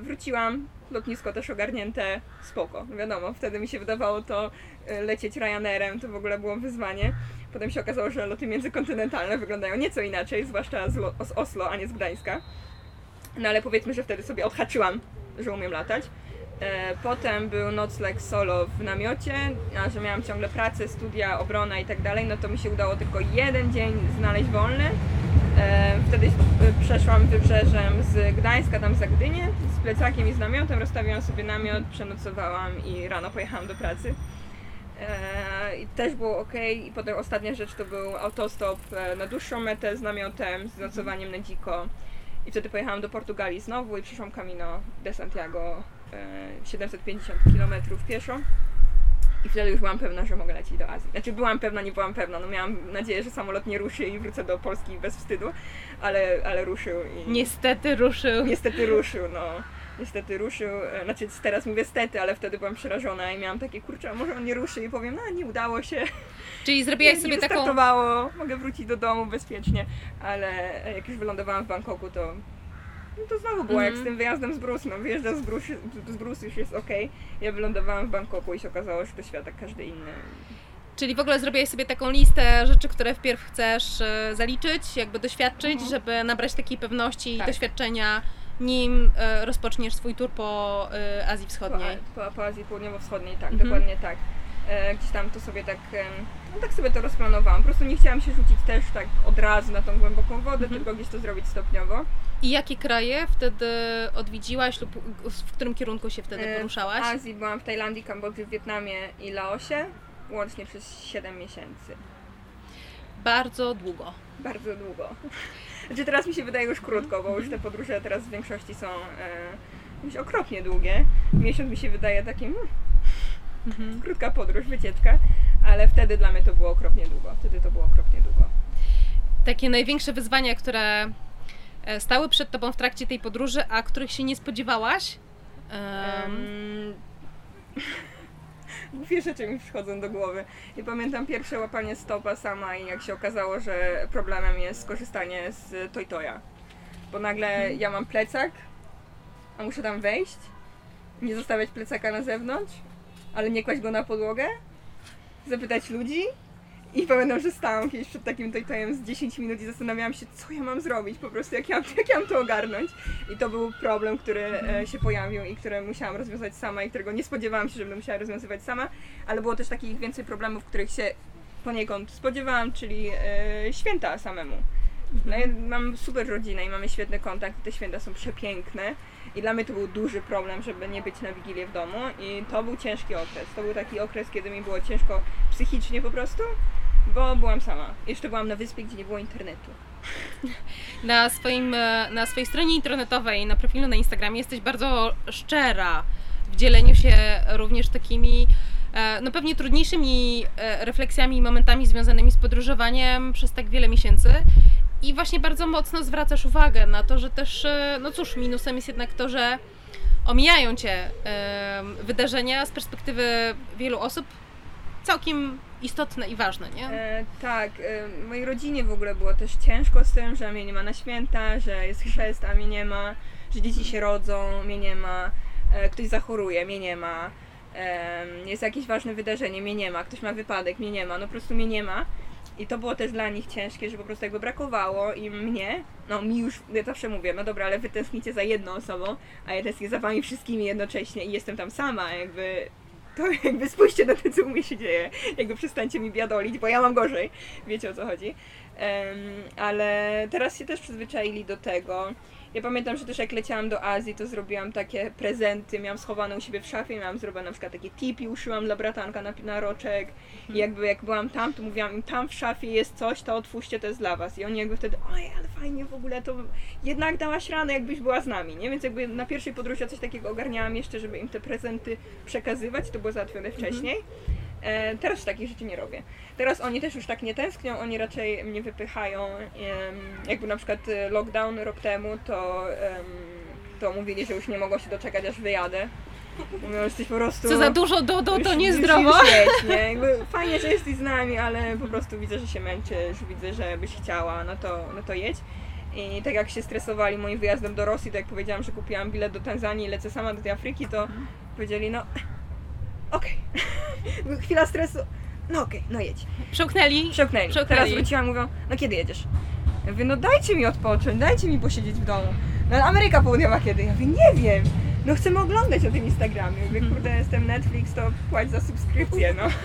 S3: Wróciłam, lotnisko też ogarnięte, spoko. Wiadomo, wtedy mi się wydawało to e, lecieć Ryanerem, to w ogóle było wyzwanie. Potem się okazało, że loty międzykontynentalne wyglądają nieco inaczej, zwłaszcza z, Lo- z Oslo, a nie z Gdańska. No ale powiedzmy, że wtedy sobie odhaczyłam, że umiem latać. E, Potem był nocleg solo w namiocie, a że miałam ciągle pracę, studia, obrona i tak dalej, no to mi się udało tylko jeden dzień znaleźć wolny. E, Wtedy e, przeszłam wybrzeżem z Gdańska tam za Gdynię z plecakiem i z namiotem, rozstawiłam sobie namiot, przenocowałam i rano pojechałam do pracy. E, I też było ok. I potem ostatnia rzecz to był autostop na dłuższą metę z namiotem, z nocowaniem na dziko. I wtedy pojechałam do Portugalii znowu i przyszłam Camino de Santiago e, 750 km pieszo. I wtedy już byłam pewna, że mogę lecieć do Azji. Znaczy byłam pewna, nie byłam pewna. No miałam nadzieję, że samolot nie ruszy i wrócę do Polski bez wstydu, ale, ale ruszył i
S2: Niestety ruszył.
S3: niestety ruszył, no. Niestety ruszył, e, znaczy teraz mówię stety, ale wtedy byłam przerażona i miałam takie, kurczę, a może on nie ruszy i powiem, no nie udało się,
S2: Czyli zrobiłaś
S3: nie,
S2: sobie
S3: nie
S2: taką.
S3: wystartowało, mogę wrócić do domu bezpiecznie, ale jak już wylądowałam w Bangkoku, to no to znowu było jak z
S2: Mhm.
S3: tym wyjazdem z Brus, no wyjeżdżam z Brus, z Brus już jest ok. Ja wylądowałam w Bangkoku i się okazało, że to świat jak każdy inny.
S2: Czyli w ogóle zrobiłaś sobie taką listę rzeczy, które wpierw chcesz e, zaliczyć, jakby doświadczyć, żeby nabrać takiej pewności i
S3: Tak.
S2: doświadczenia, nim e, rozpoczniesz swój tur po e, Azji
S3: Po,
S2: Wschodniej.
S3: po, po Azji Południowo-Wschodniej, tak,
S2: Mhm.
S3: dokładnie tak. E, gdzieś tam to sobie tak, em, no tak sobie to rozplanowałam. Po prostu nie chciałam się rzucić też tak od razu na tą głęboką wodę,
S2: Mhm.
S3: tylko gdzieś to zrobić stopniowo.
S2: I jakie kraje wtedy odwiedziłaś lub w którym kierunku się wtedy
S3: E,
S2: poruszałaś?
S3: W Azji byłam w Tajlandii, Kambodży, Wietnamie i Laosie, łącznie przez 7 miesięcy.
S2: Bardzo długo.
S3: Bardzo długo. Znaczy teraz mi się wydaje już krótko, bo już te podróże teraz w większości są e, okropnie długie. Miesiąc mi się wydaje takim hmm,
S2: Mhm.
S3: krótka podróż, wycieczka, ale wtedy dla mnie to było okropnie długo. Wtedy to było okropnie długo.
S2: Takie największe wyzwania, które e, stały przed tobą w trakcie tej podróży, a których się nie spodziewałaś?
S3: Um, Dwie [LAUGHS] rzeczy mi przychodzą do głowy. I pamiętam pierwsze łapanie stopa sama i jak się okazało, że problemem jest skorzystanie z Toytoya. Bo nagle ja mam plecak, a muszę tam wejść, nie zostawiać plecaka na zewnątrz, ale nie kłaść go na podłogę, zapytać ludzi? I pamiętam, że stałam kiedyś przed takim Toytoyem z 10 minut i zastanawiałam się, co ja mam zrobić, po prostu jak ja, [LAUGHS] jak ja mam to ogarnąć. I to był problem, który e, się pojawił i który musiałam rozwiązać sama i którego nie spodziewałam się, że będę musiała rozwiązywać sama, ale było też takich więcej problemów, których się poniekąd spodziewałam, czyli e, święta samemu. No, ja mam super rodzinę i mamy świetny kontakt, te święta są przepiękne i dla mnie to był duży problem, żeby nie być na Wigilię w domu i to był ciężki okres. To był taki okres, kiedy mi było ciężko psychicznie po prostu, bo byłam sama. Jeszcze byłam na wyspie, gdzie nie było internetu. [LAUGHS]
S2: Na, swoim, e, na swojej stronie internetowej, na profilu na Instagramie jesteś bardzo szczera w dzieleniu się również takimi e, no pewnie trudniejszymi e, refleksjami i momentami związanymi z podróżowaniem przez tak wiele miesięcy. I właśnie bardzo mocno zwracasz uwagę na to, że też, e, no cóż, minusem jest jednak to, że omijają cię e, wydarzenia z perspektywy wielu osób całkiem istotne i ważne, nie?
S3: E, tak, e, mojej rodzinie w ogóle było też ciężko z tym, że mnie nie ma na święta, że jest chrzest, a mnie nie ma, że dzieci się rodzą, mnie nie ma, e, ktoś zachoruje, mnie nie ma, e, jest jakieś ważne wydarzenie, mnie nie ma, ktoś ma wypadek, mnie nie ma, no po prostu mnie nie ma. I to było też dla nich ciężkie, że po prostu jakby brakowało im mnie, no mi już, ja zawsze mówię, no dobra, ale wy tęsknicie za jedną osobą, a ja tęsknię za wami wszystkimi jednocześnie i jestem tam sama, jakby to [LAUGHS] jakby spójrzcie na to, co u mnie się dzieje, jakby przestańcie mi biadolić, bo ja mam gorzej, wiecie o co chodzi. Em, ale teraz się też przyzwyczaili do tego. Ja pamiętam, że też jak leciałam do Azji, to zrobiłam takie prezenty, miałam schowane u siebie w szafie, miałam zrobione na przykład takie tipi, uszyłam dla bratanka na, na roczek i jakby jak byłam tam, to mówiłam im tam w szafie jest coś, to otwórzcie, to jest dla was. I oni jakby wtedy, oj, ale fajnie w ogóle, to jednak dałaś radę, jakbyś była z nami, nie? Więc jakby na pierwszej podróży ja coś takiego ogarniałam jeszcze, żeby im te prezenty przekazywać, to było załatwione wcześniej. E, teraz takich rzeczy nie robię. Teraz oni też już tak nie tęsknią, oni raczej mnie wypychają. Jakby na przykład e, lockdown rok temu, to, to mówili, że już nie mogą się doczekać, aż wyjadę. Mówią, że jesteś po prostu...
S2: Co za dużo, do, do, to niezdrowo.
S3: Już, już jedź, nie? Jakby fajnie, że jesteś z nami, ale po prostu widzę, że się męczysz, widzę, że byś chciała, no to, no to jedź. I tak jak się stresowali moim wyjazdem do Rosji, to jak powiedziałam, że kupiłam bilet do Tanzanii i lecę sama do tej Afryki, to powiedzieli, no okej. [LAUGHS] Chwila stresu, no okej, no jedź.
S2: Przełknęli.
S3: Przełknęli.
S2: Przełknęli.
S3: Teraz wróciłam, mówią, no kiedy jedziesz? Ja mówię, no dajcie mi odpocząć, dajcie mi posiedzieć w domu. No ale Ameryka Południowa kiedy? Ja mówię, nie wiem. No chcemy oglądać o tym Instagramie. Mówię, kurde, jestem Netflix, to płać za subskrypcję, no. [LAUGHS]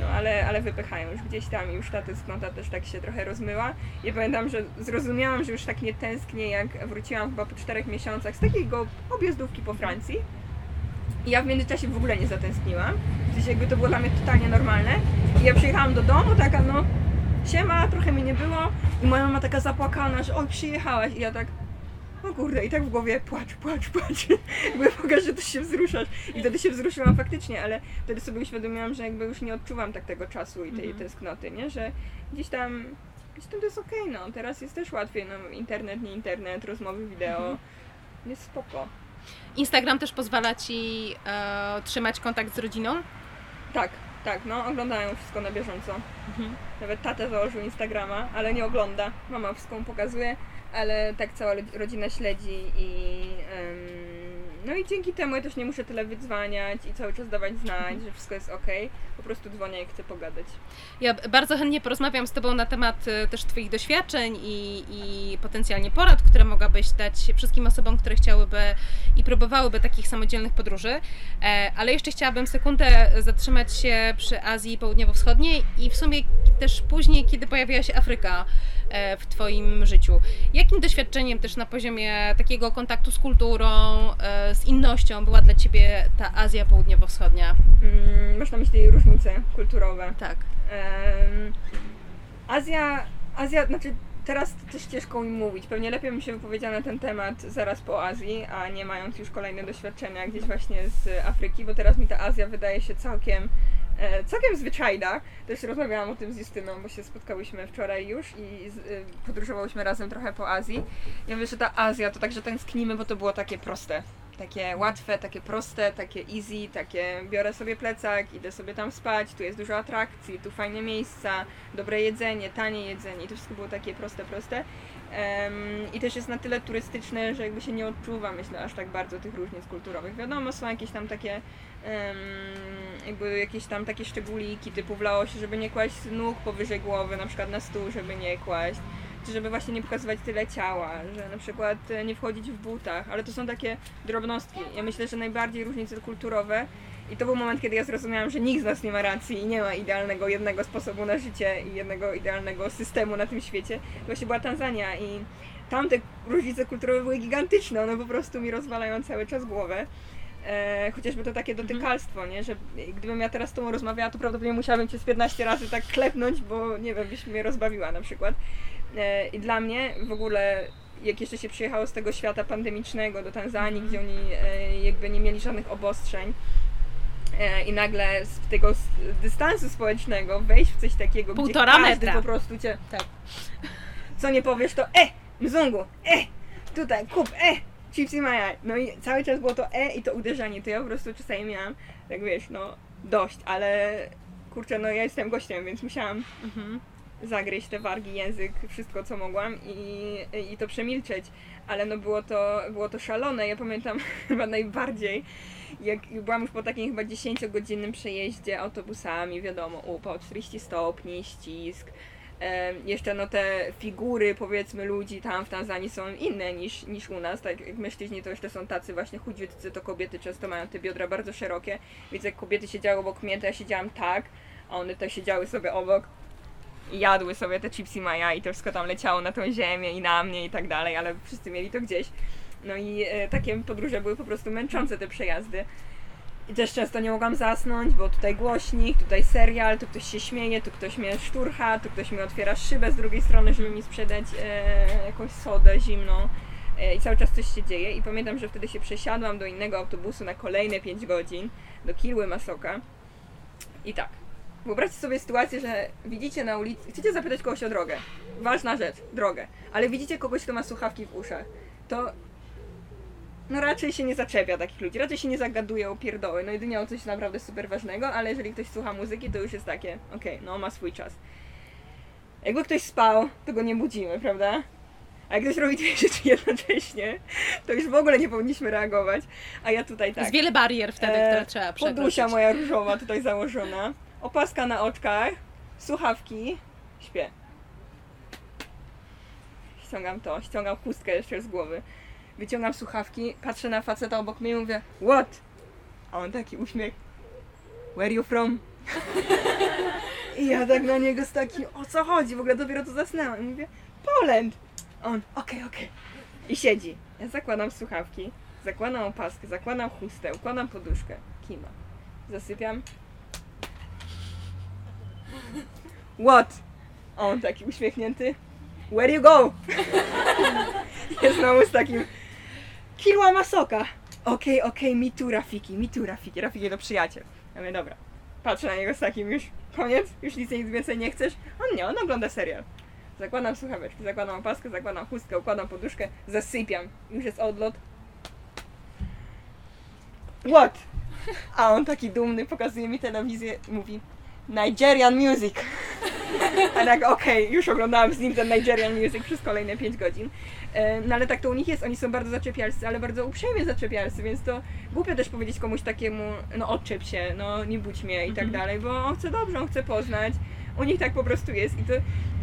S3: No ale, ale wypychają już gdzieś tam i już ta tęsknota też tak się trochę rozmyła. I pamiętam, że zrozumiałam, że już tak nie tęsknię, jak wróciłam chyba po czterech miesiącach z takiego objazdówki po Francji. I ja w międzyczasie w ogóle nie zatęskniłam. Sensie jakby to było dla mnie totalnie normalne. I ja przyjechałam do domu, taka no siema, trochę mnie nie było. I moja mama taka zapłakana, że oj przyjechałaś. I ja tak o kurde, i tak w głowie płacz, płacz, płacz. [LAUGHS] Jakby pokaż, że ty się wzruszasz. I wtedy się wzruszyłam faktycznie, ale wtedy sobie uświadomiłam, że jakby już nie odczuwam tak tego czasu i tej
S2: Mhm.
S3: tęsknoty, nie? Że gdzieś tam, gdzieś tam to jest okej, no. Teraz jest też łatwiej, no. Internet, nie internet, rozmowy wideo. Jest spoko.
S2: Instagram też pozwala ci e, trzymać kontakt z rodziną.
S3: Tak, tak, no oglądają wszystko na bieżąco.
S2: Mhm.
S3: Nawet tata założył Instagrama, ale nie ogląda. Mama wszystko mu pokazuje, ale tak cała ro- rodzina śledzi i em, no i dzięki temu ja też nie muszę tyle wydzwaniać i cały czas dawać znać, że wszystko jest ok. Po prostu dzwonię jak chcę pogadać.
S2: Ja bardzo chętnie porozmawiam z Tobą na temat e, też Twoich doświadczeń i, i potencjalnie porad, które mogłabyś dać wszystkim osobom, które chciałyby i próbowałyby takich samodzielnych podróży. E, Ale jeszcze chciałabym sekundę zatrzymać się przy Azji Południowo-Wschodniej i w sumie też później, kiedy pojawiła się Afryka w Twoim życiu. Jakim doświadczeniem też na poziomie takiego kontaktu z kulturą, e, z innością była dla Ciebie ta Azja Południowo-Wschodnia?
S3: Mm, masz na myśli różnice kulturowe.
S2: Tak.
S3: Em, Azja, Azja, znaczy teraz też ciężko mi mówić. Pewnie lepiej bym się wypowiedziała na ten temat zaraz po Azji, a nie mając już kolejne doświadczenia gdzieś właśnie z Afryki, bo teraz mi ta Azja wydaje się całkiem, e, całkiem zwyczajna. Też rozmawiałam o tym z Justyną, bo się spotkałyśmy wczoraj już i e, podróżowałyśmy razem trochę po Azji. Ja mówię, że ta Azja to także tęsknimy, bo to było takie proste. Takie łatwe, takie proste, takie easy, takie biorę sobie plecak, idę sobie tam spać, tu jest dużo atrakcji, tu fajne miejsca, dobre jedzenie, tanie jedzenie i to wszystko było takie proste, proste. Em, I też jest na tyle turystyczne, że jakby się nie odczuwa, myślę, aż tak bardzo tych różnic kulturowych. Wiadomo, są jakieś tam takie em, jakby jakieś tam takie szczególiki typu w Laosie, żeby nie kłaść nóg powyżej głowy, na przykład na stół, żeby nie kłaść żeby właśnie nie pokazywać tyle ciała, że na przykład e, nie wchodzić w butach, ale to są takie drobnostki. Ja myślę, że najbardziej różnice kulturowe i to był moment, kiedy ja zrozumiałam, że nikt z nas nie ma racji i nie ma idealnego jednego sposobu na życie i jednego idealnego systemu na tym świecie. To właśnie była Tanzania i tam te różnice kulturowe były gigantyczne, one po prostu mi rozwalają cały czas głowę. E, chociażby to takie dotykalstwo, nie? Że gdybym ja teraz z tobą rozmawiała, to prawdopodobnie musiałabym cię z 15 razy tak klepnąć, bo nie wiem, byś mnie rozbawiła na przykład. E, I dla mnie w ogóle, jak jeszcze się przyjechało z tego świata pandemicznego do Tanzanii, gdzie oni e, jakby nie mieli żadnych obostrzeń, e, i nagle z tego dystansu społecznego wejść w coś takiego,
S2: Półtora
S3: gdzie każdy
S2: metra.
S3: po prostu cię,
S2: Tak.
S3: co nie powiesz, to e, mzungu, e, tutaj, kup, e, chipsy maja. No i cały czas było to e i to uderzanie, to ja po prostu czasami miałam, tak wiesz, no dość, ale kurczę, no ja jestem gościem, więc musiałam
S2: Mhm.
S3: Zagryźć te wargi, język, wszystko co mogłam i, i to przemilczeć. Ale no było to, było to szalone. Ja pamiętam [LAUGHS] chyba najbardziej, jak byłam już po takim chyba 10-godzinnym przejeździe autobusami, wiadomo, upał 40 stopni, ścisk. E, jeszcze no te figury powiedzmy ludzi tam w Tanzanii są inne niż, niż u nas, tak jak mężczyźni to jeszcze są tacy właśnie chudziutcy, to kobiety często mają te biodra bardzo szerokie, więc jak kobiety siedziały obok mnie, to ja siedziałam tak, a one tak siedziały sobie obok i jadły sobie te chipsy maja i to wszystko tam leciało na tą ziemię i na mnie i tak dalej, ale wszyscy mieli to gdzieś. No i e, takie podróże były po prostu męczące te przejazdy. I też często nie mogłam zasnąć, bo tutaj głośnik, tutaj serial, tu ktoś się śmieje, tu ktoś mnie szturcha, tu ktoś mi otwiera szybę z drugiej strony, żeby mi sprzedać e, jakąś sodę zimną. E, I cały czas coś się dzieje. I pamiętam, że wtedy się przesiadłam do innego autobusu na kolejne 5 godzin, do Kilły Masoka. I tak, wyobraźcie sobie sytuację, że widzicie na ulicy, chcecie zapytać kogoś o drogę. Ważna rzecz, drogę. Ale widzicie kogoś, kto ma słuchawki w uszach. To no raczej się nie zaczepia takich ludzi, raczej się nie zagaduje o pierdoły, no jedynie o coś naprawdę super ważnego, ale jeżeli ktoś słucha muzyki, to już jest takie, okej, no ma swój czas. Jakby ktoś spał, to go nie budzimy, prawda? A jak ktoś robi dwie [LAUGHS] rzeczy jednocześnie, to już w ogóle nie powinniśmy reagować, a ja tutaj tak.
S2: Jest wiele barier wtedy,
S3: E,
S2: które trzeba przekroczyć.
S3: Podusia moja różowa tutaj założona, opaska na oczkach, słuchawki, śpię. Ściągam to, ściągam chustkę jeszcze z głowy. Wyciągam słuchawki, patrzę na faceta obok mnie i mówię What? A on taki uśmiech Where you from? I ja tak na niego z takim, o co chodzi? W ogóle dopiero to zasnęłam. I mówię, Poland! On, okej, okej. I siedzi. Ja zakładam słuchawki, zakładam opaskę, zakładam chustę, układam poduszkę. Kima. Zasypiam. What? On taki uśmiechnięty. Where you go? Jest znowu z takim Kilła Masoka. Okej, okej, mi tu Rafiki, mi tu Rafiki. Rafiki to przyjaciel. Ja mówię, dobra. Patrzę na niego z takim już koniec, już nic, nic więcej nie chcesz. On nie, on ogląda serial. Zakładam słuchaweczki, zakładam opaskę, zakładam chustkę, układam poduszkę, zasypiam. Już jest odlot. What? A on taki dumny, pokazuje mi telewizję mówi Nigerian music. A tak, okej, już oglądałam z nim ten Nigerian music przez kolejne 5 godzin. E, No ale tak to u nich jest, oni są bardzo zaczepialscy, ale bardzo uprzejmie zaczepialscy, więc to głupio też powiedzieć komuś takiemu, no odczep się, no nie budź mnie i tak dalej, bo on chce dobrze, on chce poznać. U nich tak po prostu jest i to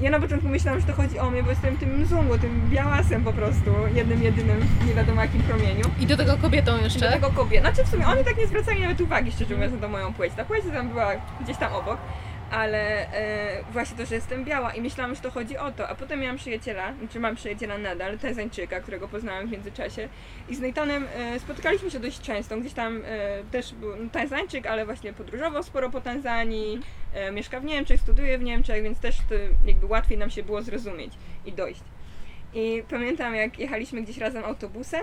S3: ja na początku myślałam, że to chodzi o mnie, bo jestem tym mzungu, tym białasem po prostu, jednym, jedynym, nie wiadomo jakim promieniu.
S2: I do tego kobietą
S3: Do
S2: jeszcze.
S3: tego kobiet. Znaczy w sumie oni tak nie zwracali nawet uwagi, szczerze mówiąc, na tą moją płeć. Ta płeć tam była gdzieś tam obok, ale e, właśnie to, że jestem biała i myślałam, że to chodzi o to. A potem miałam przyjaciela, czy mam przyjaciela nadal, Tazańczyka, którego poznałam w międzyczasie. I z Nathanem e, spotykaliśmy się dość często. Gdzieś tam e, też był no, Tazańczyk, ale właśnie podróżował sporo po Tanzanii, e, mieszka w Niemczech, studiuje w Niemczech, więc też to jakby łatwiej nam się było zrozumieć i dojść. I pamiętam, jak jechaliśmy gdzieś razem autobusem,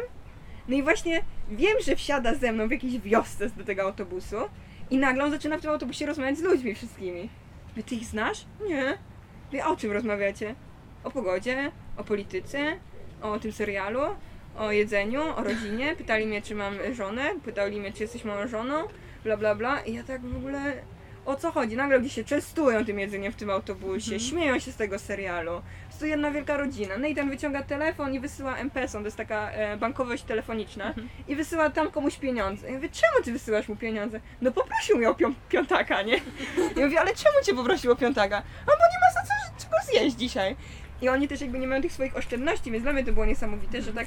S3: no i właśnie wiem, że wsiada ze mną w jakiejś wiosce do tego autobusu i nagle on zaczyna w tym autobusie rozmawiać z ludźmi wszystkimi. Wy ty ich znasz? Nie. Wy o czym rozmawiacie? O pogodzie, o polityce, o tym serialu, o jedzeniu, o rodzinie. Pytali mnie, czy mam żonę, pytali mnie, czy jesteś moją żoną, bla bla bla. I ja tak w ogóle o co chodzi? Nagle gdzieś się częstują tym jedzeniem w tym autobusie, śmieją się z tego serialu. To jedna wielka rodzina. No i ten wyciąga telefon i wysyła M-Pesą, to jest taka e, bankowość telefoniczna, i wysyła tam komuś pieniądze. Ja mówię, czemu ty wysyłasz mu pieniądze? No poprosił mnie o pią- piątaka, nie? Ja mówię, ale czemu cię poprosił o piątaka? A bo nie ma za co czego zjeść dzisiaj. I oni też jakby nie mają tych swoich oszczędności, więc dla mnie to było niesamowite, że tak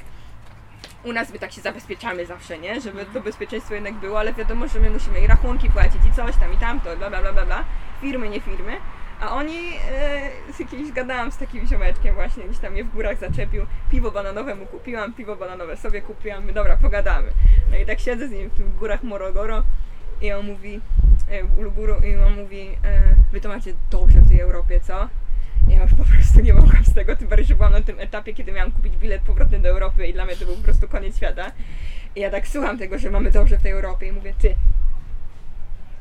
S3: u nas my tak się zabezpieczamy zawsze, nie? Żeby to bezpieczeństwo jednak było, ale wiadomo, że my musimy i rachunki płacić i coś tam i tamto, bla bla bla bla, bla. firmy, nie firmy. A oni, e, z jakimś gadałam z takim ziomeczkiem właśnie, gdzieś tam je w górach zaczepił, piwo bananowe mu kupiłam, piwo bananowe sobie kupiłam, my dobra, pogadamy. No i tak siedzę z nim w tych górach Morogoro i on mówi, e, Uluguru i on mówi, e, wy to macie dobrze w tej Europie, co? Ja już po prostu nie mogłam z tego, tym bardziej, że byłam na tym etapie, kiedy miałam kupić bilet powrotny do Europy i dla mnie to był po prostu koniec świata. I ja tak słucham tego, że mamy dobrze w tej Europie i mówię, ty,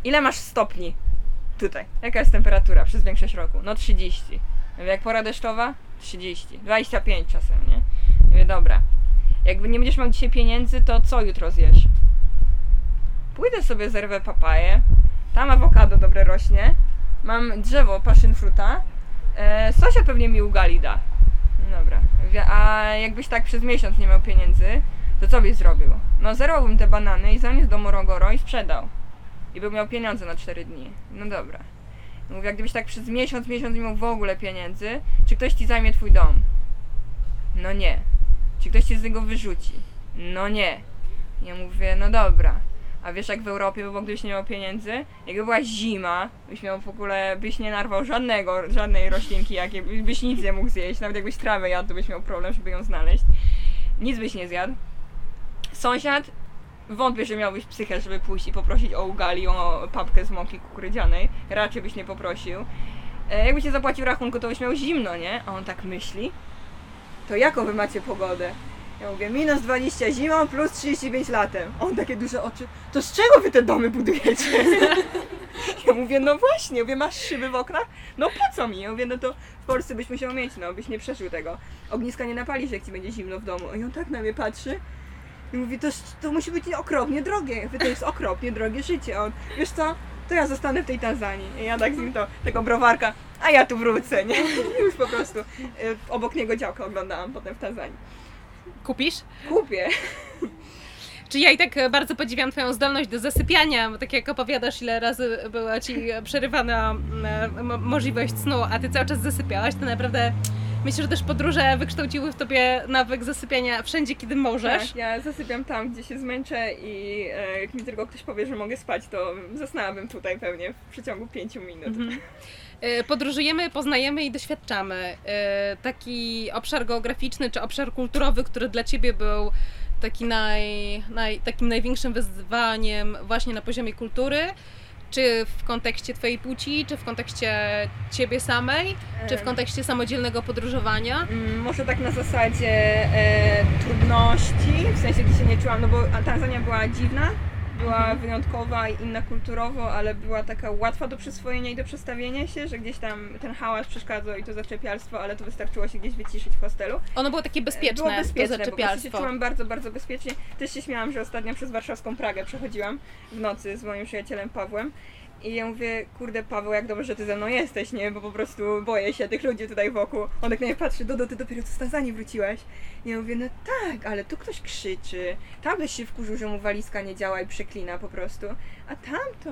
S3: ile masz stopni tutaj? Jaka jest temperatura przez większość roku? No 30. Ja mówię, jak pora deszczowa? 30. 25 czasem, nie? Mówię, dobra. Jakby nie będziesz miał dzisiaj pieniędzy, to co jutro zjesz? Pójdę sobie zerwę papaję, tam awokado dobre rośnie, mam drzewo passion fruta, e, Sosia pewnie mi ugali da. Dobra, a jakbyś tak przez miesiąc nie miał pieniędzy, to co byś zrobił? No zerwałbym te banany i zaniósł do Morogoro i sprzedał. I bym miał pieniądze na 4 dni. No dobra. Mówię, jak gdybyś tak przez miesiąc, miesiąc nie miał w ogóle pieniędzy, czy ktoś ci zajmie twój dom? No nie. Czy ktoś cię z niego wyrzuci? No nie. Ja mówię, no dobra. A wiesz, jak w Europie było, gdybyś nie miał pieniędzy? Jakby była zima, byś miał w ogóle, byś nie narwał żadnego, żadnej roślinki, jakiej, byś nic nie mógł zjeść. Nawet jakbyś trawę jadł, to byś miał problem, żeby ją znaleźć. Nic byś nie zjadł. Sąsiad, wątpię, że miałbyś psychę, żeby pójść i poprosić o ugali, o papkę z mąki kukurydzianej. Raczej byś nie poprosił. E, jakbyś nie zapłacił rachunku, to byś miał zimno, nie? A on tak myśli. To jaką wy macie pogodę? Ja mówię, minus 20 zimą, plus 35 latem. On takie duże oczy. To z czego wy te domy budujecie? [LAUGHS] Ja mówię, no właśnie, mówię, masz szyby w oknach? No po co mi? Ja mówię, no to w Polsce byś musiał mieć, no, byś nie przeżył tego. Ogniska nie napalisz, jak ci będzie zimno w domu. I on tak na mnie patrzy. I mówi, to, to musi być okropnie drogie. Ja mówię, to jest okropnie drogie życie. A on, wiesz co, to ja zostanę w tej Tanzanii. I ja tak z nim to, tego browarka, a ja tu wrócę, nie? I [LAUGHS] już po prostu y, obok niego działkę oglądałam potem w Tanzanii.
S2: Kupisz?
S3: Kupię.
S2: Czy ja i tak bardzo podziwiam Twoją zdolność do zasypiania, bo tak jak opowiadasz, ile razy była Ci przerywana mm, możliwość snu, a Ty cały czas zasypiałaś, to naprawdę myślę, że też podróże wykształciły w Tobie nawyk zasypiania wszędzie, kiedy możesz.
S3: Tak, ja zasypiam tam, gdzie się zmęczę i e, jak mi tylko ktoś powie, że mogę spać, to zasnęłabym tutaj pewnie w przeciągu pięciu minut.
S2: Mhm. E, Podróżujemy, poznajemy i doświadczamy. E, Taki obszar geograficzny czy obszar kulturowy, który dla Ciebie był taki naj, naj, takim największym wyzwaniem właśnie na poziomie kultury, czy w kontekście Twojej płci, czy w kontekście Ciebie samej, czy w kontekście samodzielnego podróżowania?
S3: Mm, Może tak na zasadzie e, trudności, w sensie gdzie się nie czułam, no bo Tanzania była dziwna, była wyjątkowa i inna kulturowo, ale była taka łatwa do przyswojenia i do przestawienia się, że gdzieś tam ten hałas przeszkadzał i to zaczepialstwo, ale to wystarczyło się gdzieś wyciszyć w hostelu.
S2: Ono było takie bezpieczne,
S3: Było bezpieczne,
S2: to
S3: po prostu się
S2: zaczepialstwo.
S3: czułam bardzo, bardzo bezpiecznie. Też się śmiałam, że ostatnio przez warszawską Pragę przechodziłam w nocy z moim przyjacielem Pawłem. I ja mówię, kurde Paweł, jak dobrze, że ty ze mną jesteś, nie? Bo po prostu boję się tych ludzi tutaj wokół. On tak na mnie patrzy, Dodo, ty dopiero co z Tanzanii wróciłeś. I ja mówię, no tak, ale tu ktoś krzyczy. Tam ktoś się wkurzył, że mu walizka nie działa i przeklina po prostu. A tam to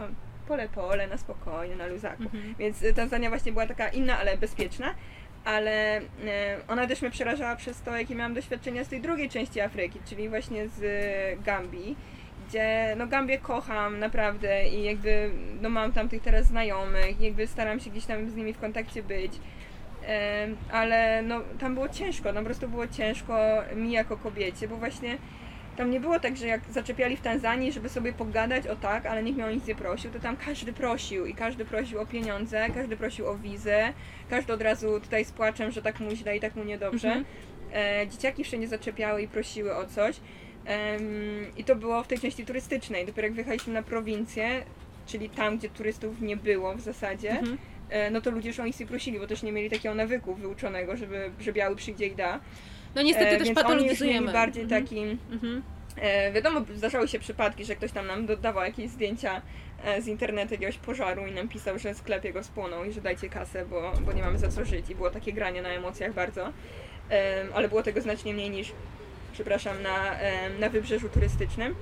S3: pole pole, na spokojnie, na luzaku.
S2: Mhm.
S3: Więc Tanzania właśnie była taka inna, ale bezpieczna. Ale e, ona też mnie przerażała przez to, jakie miałam doświadczenia z tej drugiej części Afryki, czyli właśnie z e, Gambii, gdzie no Gambię kocham naprawdę i jakby no mam tam tych teraz znajomych, jakby staram się gdzieś tam z nimi w kontakcie być. Ale no tam było ciężko, no po prostu było ciężko mi jako kobiecie, bo właśnie tam nie było tak, że jak zaczepiali w Tanzanii, żeby sobie pogadać o tak, ale nikt mnie o nic nie prosił, to tam każdy prosił i każdy prosił o pieniądze, każdy prosił o wizę, każdy od razu tutaj z płaczem, że tak mu źle i tak mu niedobrze.
S2: Mhm.
S3: E, dzieciaki wszędzie zaczepiały i prosiły o coś. I to było w tej części turystycznej. Dopiero jak wyjechaliśmy na prowincję, czyli tam, gdzie turystów nie było w zasadzie,
S2: Mhm.
S3: e, no to ludzie już o nic nie prosili, bo też nie mieli takiego nawyku wyuczonego, żeby, że biały przyjdzie i da.
S2: No niestety
S3: E,
S2: też
S3: więc oni już
S2: patologizujemy.
S3: bardziej
S2: Mhm.
S3: taki...
S2: Mhm.
S3: E, wiadomo, zdarzały się przypadki, że ktoś tam nam dodawał jakieś zdjęcia z internetu jakiegoś pożaru i nam pisał, że sklep jego spłonął i że dajcie kasę, bo, bo nie mamy za co żyć. I było takie granie na emocjach bardzo. Ale było tego znacznie mniej niż, przepraszam, na, na wybrzeżu turystycznym.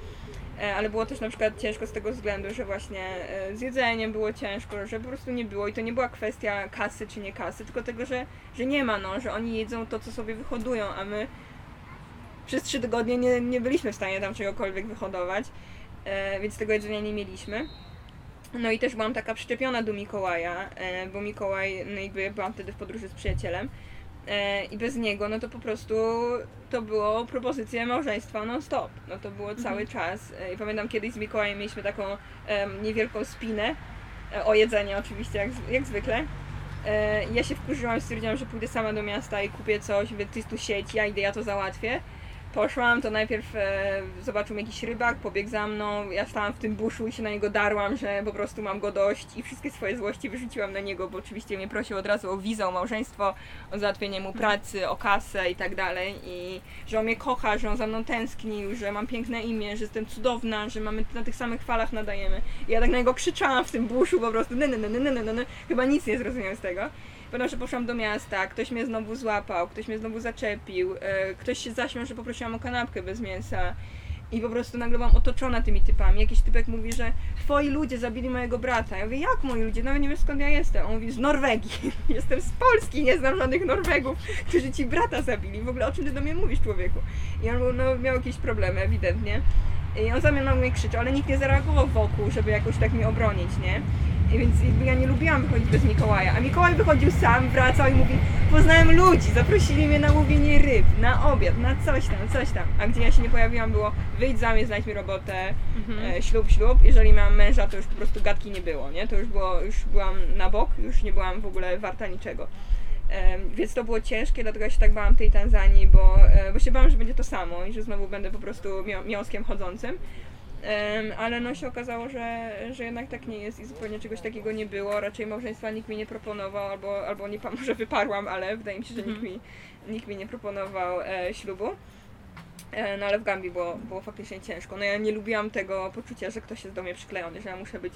S3: E, Ale było też na przykład ciężko z tego względu, że właśnie e, z jedzeniem było ciężko, że po prostu nie było i to nie była kwestia kasy czy nie kasy, tylko tego, że, że nie ma, no, że oni jedzą to, co sobie wyhodują, a my przez trzy tygodnie nie, nie byliśmy w stanie tam czegokolwiek wyhodować, e, więc tego jedzenia nie mieliśmy. No i też byłam taka przyczepiona do Mikołaja, bo Mikołaj, no jakby byłam wtedy w podróży z przyjacielem e, i bez niego, no to po prostu to było propozycja małżeństwa non stop. No to było cały czas. E, I pamiętam kiedyś z Mikołajem mieliśmy taką niewielką spinę e, o jedzenie oczywiście, jak, jak zwykle. E, ja się wkurzyłam, stwierdziłam, że pójdę sama do miasta i kupię coś, mówię, ty tu sieć, ja idę, ja to załatwię. Poszłam, to najpierw e, zobaczył mnie jakiś rybak, pobiegł za mną, ja stałam w tym buszu i się na niego darłam, że po prostu mam go dość i wszystkie swoje złości wyrzuciłam na niego, bo oczywiście mnie prosił od razu o wizę, o małżeństwo, o załatwienie mu pracy, o kasę i tak dalej i że on mnie kocha, że on za mną tęsknił, że mam piękne imię, że jestem cudowna, że mamy na tych samych falach nadajemy. I ja tak na niego krzyczałam w tym buszu po prostu, ny, ny, ny, chyba nic nie zrozumiał z tego. Potem, że poszłam do miasta, ktoś mnie znowu złapał, ktoś mnie znowu zaczepił, e, ktoś się zaśmiał, że poprosiłam o kanapkę bez mięsa. I po prostu nagle byłam otoczona tymi typami. Jakiś typek mówi, że twoi ludzie zabili mojego brata. Ja mówię, jak moi ludzie? Nawet nie wiem skąd ja jestem. On mówi, z Norwegii. [LAUGHS] Jestem z Polski, nie znam żadnych Norwegów, którzy ci brata zabili. W ogóle o czym ty do mnie mówisz, człowieku? I on no, miał jakieś problemy, ewidentnie. I on za mną na mnie krzyczy, ale nikt nie zareagował wokół, żeby jakoś tak mnie obronić, nie? Więc jakby ja nie lubiłam wychodzić bez Mikołaja, a Mikołaj wychodził sam, wracał i mówi poznałem ludzi, zaprosili mnie na łowienie ryb, na obiad, na coś tam, coś tam. A gdzie ja się nie pojawiłam było wyjdź za mnie, znajdź mi robotę,
S2: Mhm.
S3: e, ślub, ślub. Jeżeli miałam męża, to już po prostu gadki nie było, nie? To już było, już byłam na bok, już nie byłam w ogóle warta niczego. Em, więc to było ciężkie, dlatego ja się tak bałam tej Tanzanii, bo, e, bo się bałam, że będzie to samo i że znowu będę po prostu mią- miąskiem chodzącym. Ale no się okazało, że, że jednak tak nie jest i zupełnie czegoś takiego nie było. Raczej małżeństwa nikt mi nie proponował, albo, albo nie [LAUGHS] może wyparłam, ale wydaje mi się, że nikt mi, nikt mi nie proponował e, ślubu. E, no ale w Gambii było, było faktycznie ciężko. No ja nie lubiłam tego poczucia, że ktoś jest do mnie przyklejony, że ja muszę być,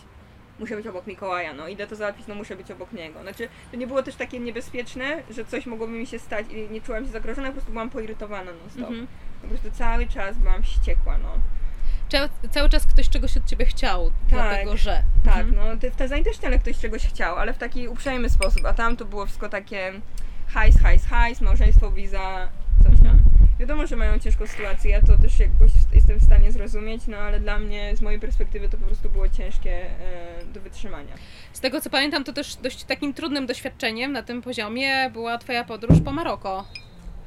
S3: muszę być obok Mikołaja, no idę to załatwić, no muszę być obok niego. Znaczy, to nie było też takie niebezpieczne, że coś mogłoby mi się stać i nie czułam się zagrożona, po prostu byłam poirytowana non stop.
S2: Mhm.
S3: Po prostu cały czas byłam wściekła, no.
S2: Cały czas ktoś czegoś od ciebie chciał, dlatego że.
S3: Tak,
S2: Mhm.
S3: no ty w Tanzanii też tyle ktoś czegoś chciał, ale w taki uprzejmy sposób, a tam to było wszystko takie hajs, hajs, hajs, małżeństwo, wiza, coś tam. Wiadomo, że mają ciężką sytuację, ja to też jakoś jestem w stanie zrozumieć, no ale dla mnie, z mojej perspektywy, to po prostu było ciężkie e, do wytrzymania.
S2: Z tego co pamiętam, to też dość takim trudnym doświadczeniem na tym poziomie była Twoja podróż po Maroko.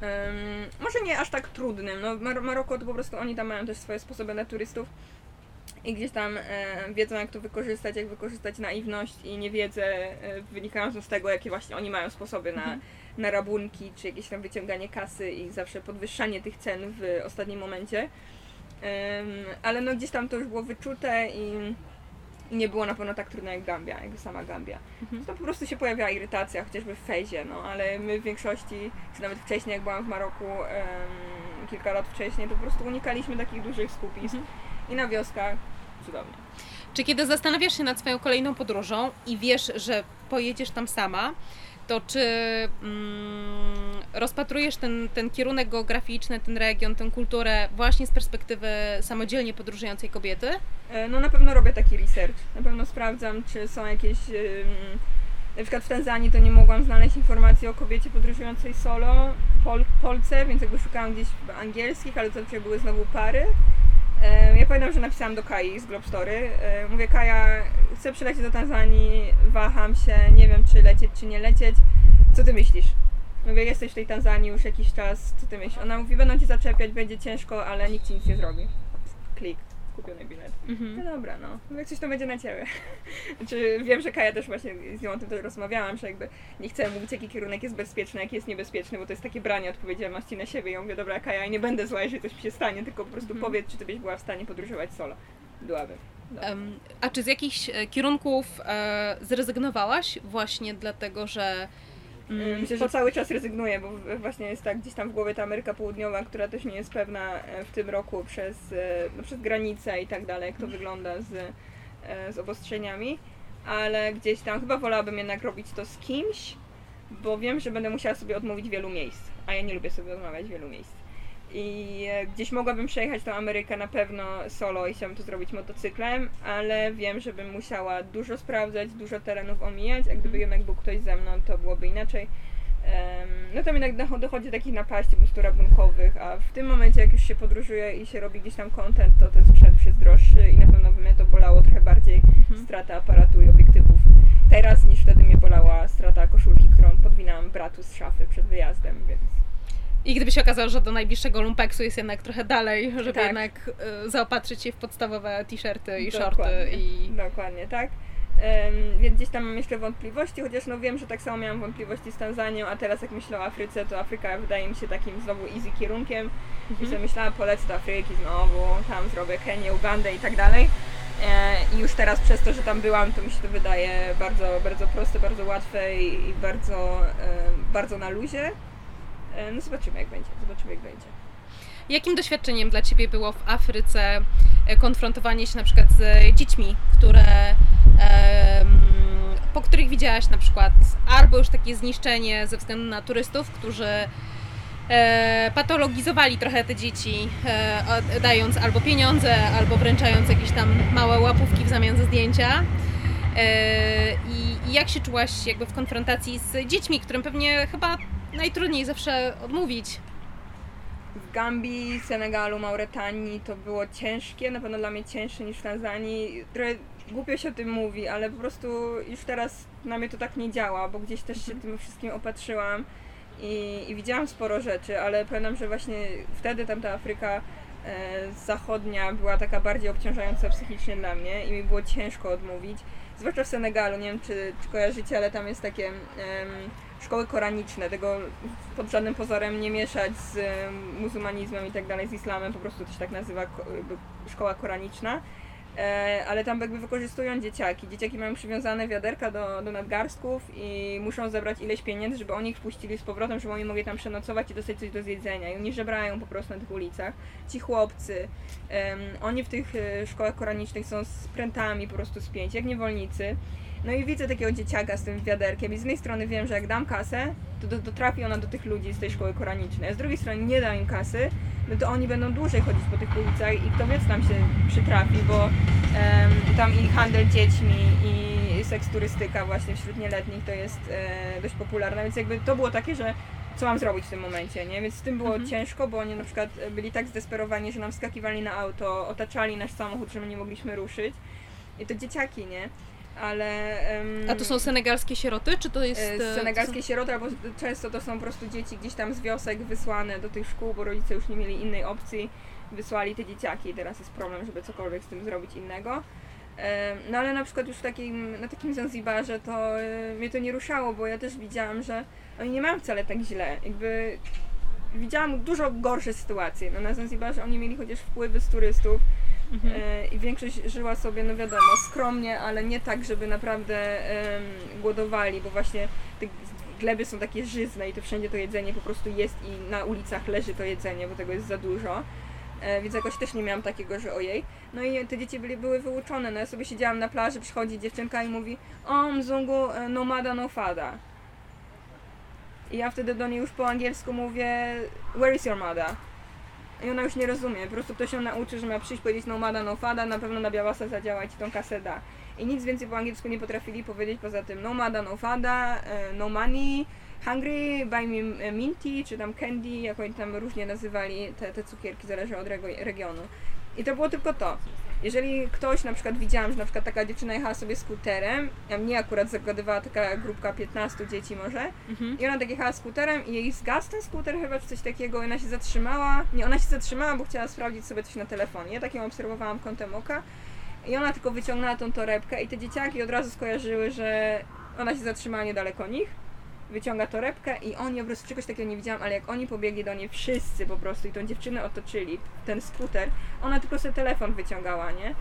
S3: Em, może nie aż tak trudnym. No, Mar- Maroko to po prostu oni tam mają też swoje sposoby na turystów i gdzieś tam e, wiedzą, jak to wykorzystać, jak wykorzystać naiwność i niewiedzę e, wynikającą z tego, jakie właśnie oni mają sposoby na, na rabunki, czy jakieś tam wyciąganie kasy i zawsze podwyższanie tych cen w ostatnim momencie. Em, ale no gdzieś tam to już było wyczute i nie było na pewno tak trudno jak Gambia, jak sama Gambia. To po prostu się pojawiała irytacja, chociażby w Fejzie, no ale my w większości, czy nawet wcześniej jak byłam w Maroku em, kilka lat wcześniej, to po prostu unikaliśmy takich dużych skupisk i na wioskach cudownie.
S2: Czy kiedy zastanawiasz się nad swoją kolejną podróżą i wiesz, że pojedziesz tam sama, to czy mm, rozpatrujesz ten, ten kierunek geograficzny, ten region, tę kulturę właśnie z perspektywy samodzielnie podróżującej kobiety?
S3: E, No na pewno robię taki research, na pewno sprawdzam, czy są jakieś... em, na przykład w Tanzanii to nie mogłam znaleźć informacji o kobiecie podróżującej solo, Pol, Polce, więc jakby szukałam gdzieś angielskich, ale zazwyczaj były znowu pary. Ja pamiętam, że napisałam do Kai z Globe Story. E, Mówię, Kaja, chcę przylecieć do Tanzanii, waham się, nie wiem czy lecieć, czy nie lecieć. Co ty myślisz? Mówię, jesteś w tej Tanzanii już jakiś czas, co ty myślisz? Ona mówi, będą cię zaczepiać, będzie ciężko, ale nikt ci nic nie zrobi. Klik, kupiony bilet. No dobra, no. Mówię, coś to będzie na ciebie. [LAUGHS] Znaczy, wiem, że Kaja też właśnie z nią o tym rozmawiałam, że jakby nie chcę mówić, jaki kierunek jest bezpieczny, jaki jest niebezpieczny, bo to jest takie branie odpowiedzialności na siebie. I ja mówię, dobra, Kaja, ja nie będę zła, jeżeli coś mi się stanie, tylko po prostu powiedz, czy ty byś była w stanie podróżować solo. Byłabym. No.
S2: Em, A czy z jakichś e, kierunków e, zrezygnowałaś właśnie dlatego, że
S3: Myślę, że cały czas rezygnuję, bo właśnie jest tak gdzieś tam w głowie ta Ameryka Południowa, która też nie jest pewna e, w tym roku przez, e, no, przez granicę i tak dalej, jak to wygląda z, e, z obostrzeniami, ale gdzieś tam chyba wolałabym jednak robić to z kimś, bo wiem, że będę musiała sobie odmówić wielu miejsc, a ja nie lubię sobie odmawiać wielu miejsc. I e, gdzieś mogłabym przejechać tą Amerykę na pewno solo i chciałabym to zrobić motocyklem, ale wiem, że bym musiała dużo sprawdzać, dużo terenów omijać, a gdyby jednak był ktoś ze mną, to byłoby inaczej. No tam jednak docho- dochodzi do takich napaści po prostu rabunkowych, a w tym momencie jak już się podróżuje i się robi gdzieś tam content, to ten sprzęt już jest droższy i na pewno by mnie to bolało trochę bardziej strata aparatu i obiektywów. Teraz niż wtedy mnie bolała strata koszulki, którą podwinęłam bratu z szafy przed wyjazdem, więc
S2: I gdyby się okazało, że do najbliższego lumpeksu jest jednak trochę dalej, żeby
S3: Tak.
S2: jednak e, zaopatrzyć się w podstawowe t-shirty i
S3: Dokładnie.
S2: shorty i...
S3: Dokładnie, tak. Więc gdzieś tam mam jeszcze wątpliwości, chociaż no wiem, że tak samo miałam wątpliwości z Tanzanią, a teraz jak myślę o Afryce, to Afryka wydaje mi się takim znowu easy kierunkiem. I sobie myślałam, polecę do Afryki znowu, tam zrobię Kenię, Ugandę i tak dalej. E, I już teraz przez to, że tam byłam, to mi się to wydaje bardzo, bardzo proste, bardzo łatwe i, i bardzo, e, bardzo na luzie. E, no zobaczymy jak będzie, zobaczymy jak będzie.
S2: Jakim doświadczeniem dla Ciebie było w Afryce e, konfrontowanie się na przykład z dziećmi, które, po których widziałaś na przykład albo już takie zniszczenie ze względu na turystów, którzy e, patologizowali trochę te dzieci, e, dając albo pieniądze, albo wręczając jakieś tam małe łapówki w zamian za zdjęcia. E, I jak się czułaś jakby w konfrontacji z dziećmi, którym pewnie chyba najtrudniej zawsze odmówić
S3: w Gambii, Senegalu, Mauretanii to było ciężkie, na pewno dla mnie cięższe niż w Tanzanii. Trochę głupio się o tym mówi, ale po prostu już teraz na mnie to tak nie działa, bo gdzieś też się tym wszystkim opatrzyłam i, i widziałam sporo rzeczy, ale pamiętam, że właśnie wtedy tamta Afryka e, zachodnia była taka bardziej obciążająca psychicznie dla mnie i mi było ciężko odmówić. Zwłaszcza w Senegalu, nie wiem czy, czy kojarzycie, ale tam jest takie szkoły koraniczne, tego pod żadnym pozorem nie mieszać z em, muzułmanizmem i tak dalej, z islamem, po prostu to się tak nazywa szkoła koraniczna. E, ale tam jakby wykorzystują dzieciaki. Dzieciaki mają przywiązane wiaderka do, do nadgarstków i muszą zebrać ileś pieniędzy, żeby oni ich puścili z powrotem, żeby oni mogli tam przenocować i dostać coś do zjedzenia. I oni żebrają po prostu na tych ulicach. Ci chłopcy, oni w tych e, szkołach koranicznych są z prętami po prostu spięci, jak niewolnicy. No i widzę takiego dzieciaka z tym wiaderkiem i z jednej strony wiem, że jak dam kasę, to, to, to trafi ona do tych ludzi z tej szkoły koranicznej, a z drugiej strony nie dam im kasy, no to oni będą dłużej chodzić po tych ulicach i kto wie co tam się przytrafi, bo em, tam i handel dziećmi i seks turystyka właśnie wśród nieletnich to jest e, dość popularna, więc jakby to było takie, że co mam zrobić w tym momencie, nie? Więc z tym było
S2: Mhm.
S3: ciężko, bo oni na przykład byli tak zdesperowani, że nam wskakiwali na auto, otaczali nasz samochód, że my nie mogliśmy ruszyć. I to dzieciaki, nie? Ale... em,
S2: A to są senegalskie sieroty, czy to jest...
S3: e,
S2: e,
S3: z senegalskiej sieroty, albo często to są po prostu dzieci gdzieś tam z wiosek wysłane do tych szkół, bo rodzice już nie mieli innej opcji, wysłali te dzieciaki i teraz jest problem, żeby cokolwiek z tym zrobić innego. E, No ale na przykład już w takim, na takim Zanzibarze to e, mnie to nie ruszało, bo ja też widziałam, że oni nie mają wcale tak źle. Jakby widziałam dużo gorsze sytuacje. No na Zanzibarze oni mieli chociaż wpływy z turystów,
S2: Mhm.
S3: E, i większość żyła sobie, no wiadomo, skromnie, ale nie tak, żeby naprawdę głodowali, bo właśnie te gleby są takie żyzne i to wszędzie to jedzenie po prostu jest i na ulicach leży to jedzenie, bo tego jest za dużo. E, więc jakoś też nie miałam takiego, że ojej. No i te dzieci byli, były wyuczone. No ja sobie siedziałam na plaży, przychodzi dziewczynka i mówi o mzungu e, no mada no fada. I ja wtedy do niej już po angielsku mówię where is your mother? I ona już nie rozumie, po prostu ktoś ją nauczy, że ma przyjść, powiedzieć no mada, no fada, na pewno na białasa zadziała i ci tą kasę da. I nic więcej po angielsku nie potrafili powiedzieć poza tym no mada, no fada, e, no money, hungry, buy me e, minty, czy tam candy, jak oni tam różnie nazywali te, te cukierki, zależy od regionu. I to było tylko to. Jeżeli ktoś, na przykład widziałam, że na przykład taka dziewczyna jechała sobie skuterem, a mnie akurat zagadywała taka grupka 15 dzieci może,
S2: Mhm.
S3: i ona tak jechała skuterem i jej zgasł ten skuter chyba, czy coś takiego, i ona się zatrzymała. Nie, ona się zatrzymała, bo chciała sprawdzić sobie coś na telefonie. Ja tak ją obserwowałam kątem oka. I ona tylko wyciągnęła tą torebkę i te dzieciaki od razu skojarzyły, że ona się zatrzymała niedaleko nich. Wyciąga torebkę i oni po prostu czegoś takiego nie widziałam, ale jak oni pobiegli do niej wszyscy po prostu i tą dziewczynę otoczyli, ten skuter, ona tylko sobie telefon wyciągała, nie?